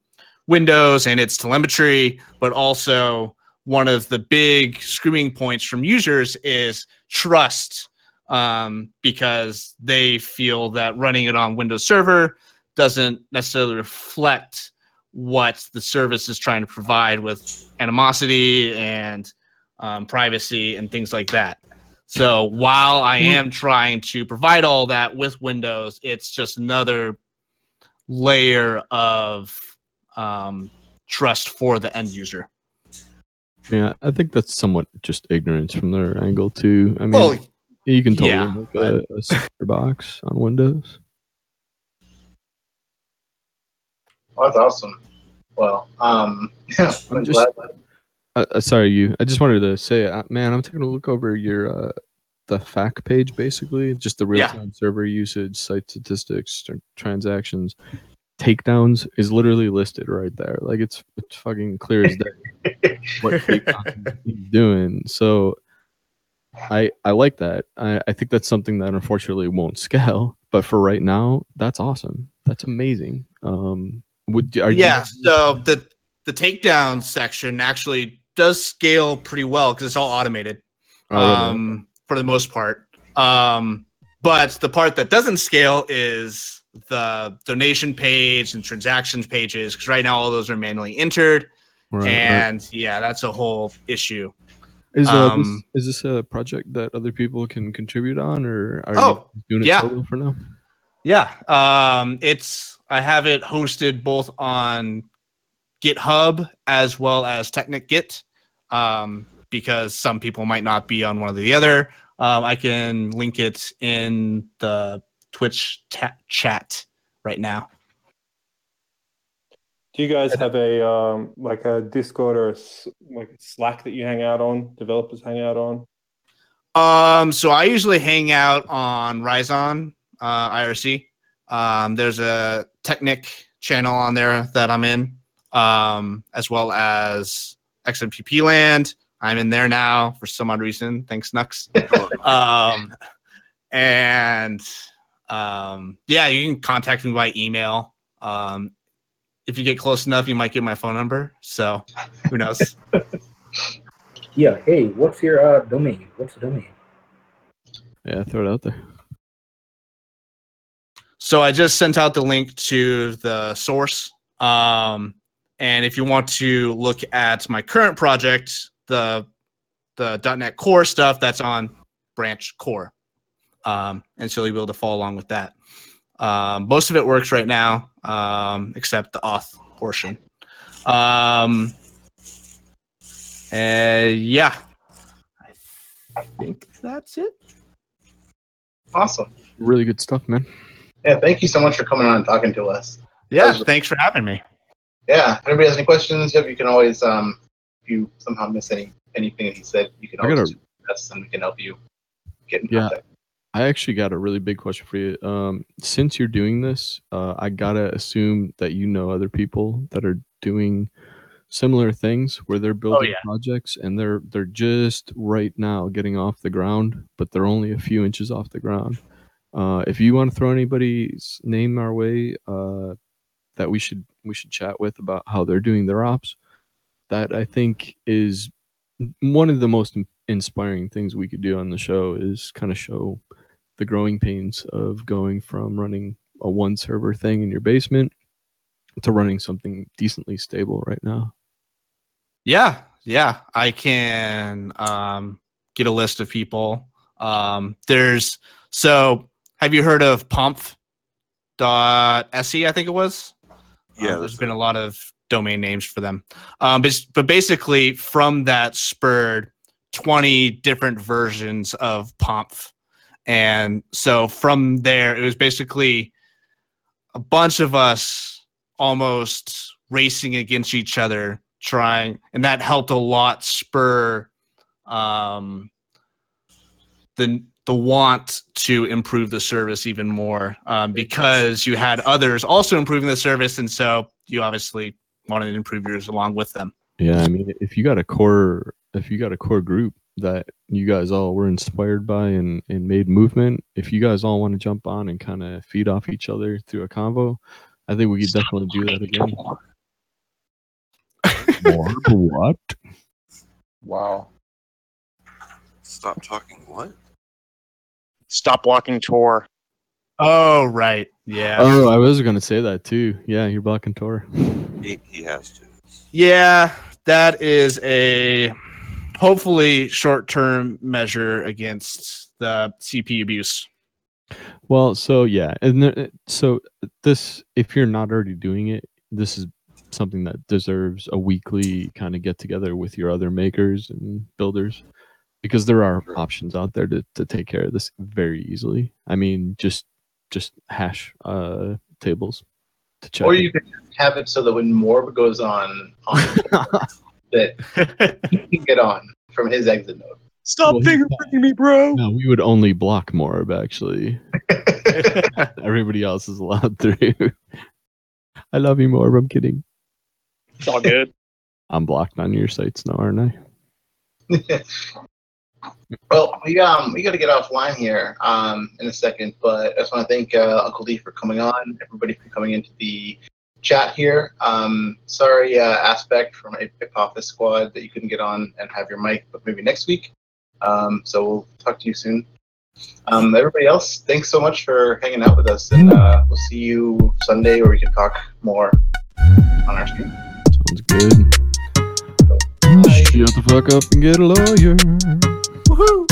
Windows and its telemetry, but also one of the big screaming points from users is trust, um, because they feel that running it on Windows Server doesn't necessarily reflect what the service is trying to provide with animosity and um, privacy and things like that. So while I am trying to provide all that with Windows, it's just another layer of um, trust for the end user. Yeah, I think that's somewhat just ignorance from their angle too. I mean, Well, you can totally yeah, make a, a secure box on Windows. Oh, that's awesome. Well, um, yeah, I'm, I'm just, uh, uh, sorry, you. I just wanted to say, uh, man, I'm taking a look over your uh, the FAQ page, basically, just the real time server usage, site statistics, tr- transactions, takedowns is literally listed right there. Like it's it's fucking clear as day what takedowns he's doing. So I I like that. I, I think that's something that unfortunately won't scale, but for right now, that's awesome. That's amazing. Um, would are you- yeah. So the the takedown section actually does scale pretty well because it's all automated. Oh, really? um, for the most part. Um, but the part that doesn't scale is the donation page and transactions pages because right now all those are manually entered, Right, right. and yeah, that's a whole issue. Is uh, Um, this, is this a project that other people can contribute on, or are Oh, you doing it yeah. solo for now? Yeah, um, it's I have it hosted both on GitHub as well as TeknikGit, um, because some people might not be on one or the other. Um, I can link it in the Twitch ta- chat right now. Do you guys have a um, like a Discord or a like Slack that you hang out on? Developers hang out on? Um, so I usually hang out on Rizon uh, IRC. Um, there's a Teknik channel on there that I'm in, um, as well as XMPP Land. I'm in there now for some odd reason. Thanks, Nux. um, and um, yeah, you can contact me by email. Um, if you get close enough, you might get my phone number. So who knows? Yeah. Hey, what's your uh, domain? What's the domain? Yeah, throw it out there. So I just sent out the link to the source. Um, and if you want to look at my current project, the the .NET Core stuff, that's on Branch Core. Um, and so you'll be able to follow along with that. Um, most of it works right now, um, except the auth portion. Um, uh, yeah, I think that's it. Awesome. Really good stuff, man. Yeah, thank you so much for coming on and talking to us. Yeah, thanks for having me. Yeah, if anybody has any questions, Jeff, you can always, um, if you somehow miss any anything that he said, you can I got always a- tweet us and we can help you get in Yeah. contact. I actually got a really big question for you. Um, since you're doing this, uh, I gotta assume that you know other people that are doing similar things where they're building yeah. projects and they're they're just right now getting off the ground, but they're only a few inches off the ground. Uh, if you want to throw anybody's name our way, uh, that we should we should chat with about how they're doing their ops, that I think is one of the most inspiring things we could do on the show is kind of show the growing pains of going from running a one server thing in your basement to running something decently stable right now. Yeah, yeah, I can um, get a list of people. Um, there's so have you heard of Pomf se? I think it was. Yeah, Um, there's been a lot of domain names for them. Um, but, but basically, from that spurred 20 different versions of Pomf. And so from there, it was basically a bunch of us almost racing against each other, trying, and that helped a lot spur um, the the want to improve the service even more um, because you had others also improving the service, and so you obviously wanted to improve yours along with them. Yeah, I mean, if you got a core, if you got a core group that you guys all were inspired by and and made movement, if you guys all want to jump on and kind of feed off each other through a convo, I think we could definitely do that again. More what? Wow. Stop talking. What? Stop blocking Tor. Oh right, yeah. Oh, I was gonna say that too. Yeah, you're blocking Tor. He, he has to. Yeah, that is a hopefully short-term measure against the CP abuse. Well, so yeah, and th- so this, if you're not already doing it, this is something that deserves a weekly kind of get together with your other makers and builders, because there are options out there to to take care of this very easily. I mean, just just hash uh tables to check. Or you can have it so that when Morb goes on, on that he can get on from his exit mode. Stop fingerprinting me, bro. No, we would only block Morb actually. Everybody else is allowed through. I love you, Morb. I'm kidding. It's all good. I'm blocked on your sites now, aren't I? Well, we um we got to get offline here um in a second, but I just want to thank uh, Uncle D for coming on, everybody for coming into the chat here. Um, sorry, uh, aspect from a Office squad that you couldn't get on and have your mic, but maybe next week. Um, so we'll talk to you soon. Um, everybody else, thanks so much for hanging out with us, and uh, we'll see you Sunday, where we can talk more on our stream. Sounds good. Shut the fuck up and get a lawyer. Woohoo!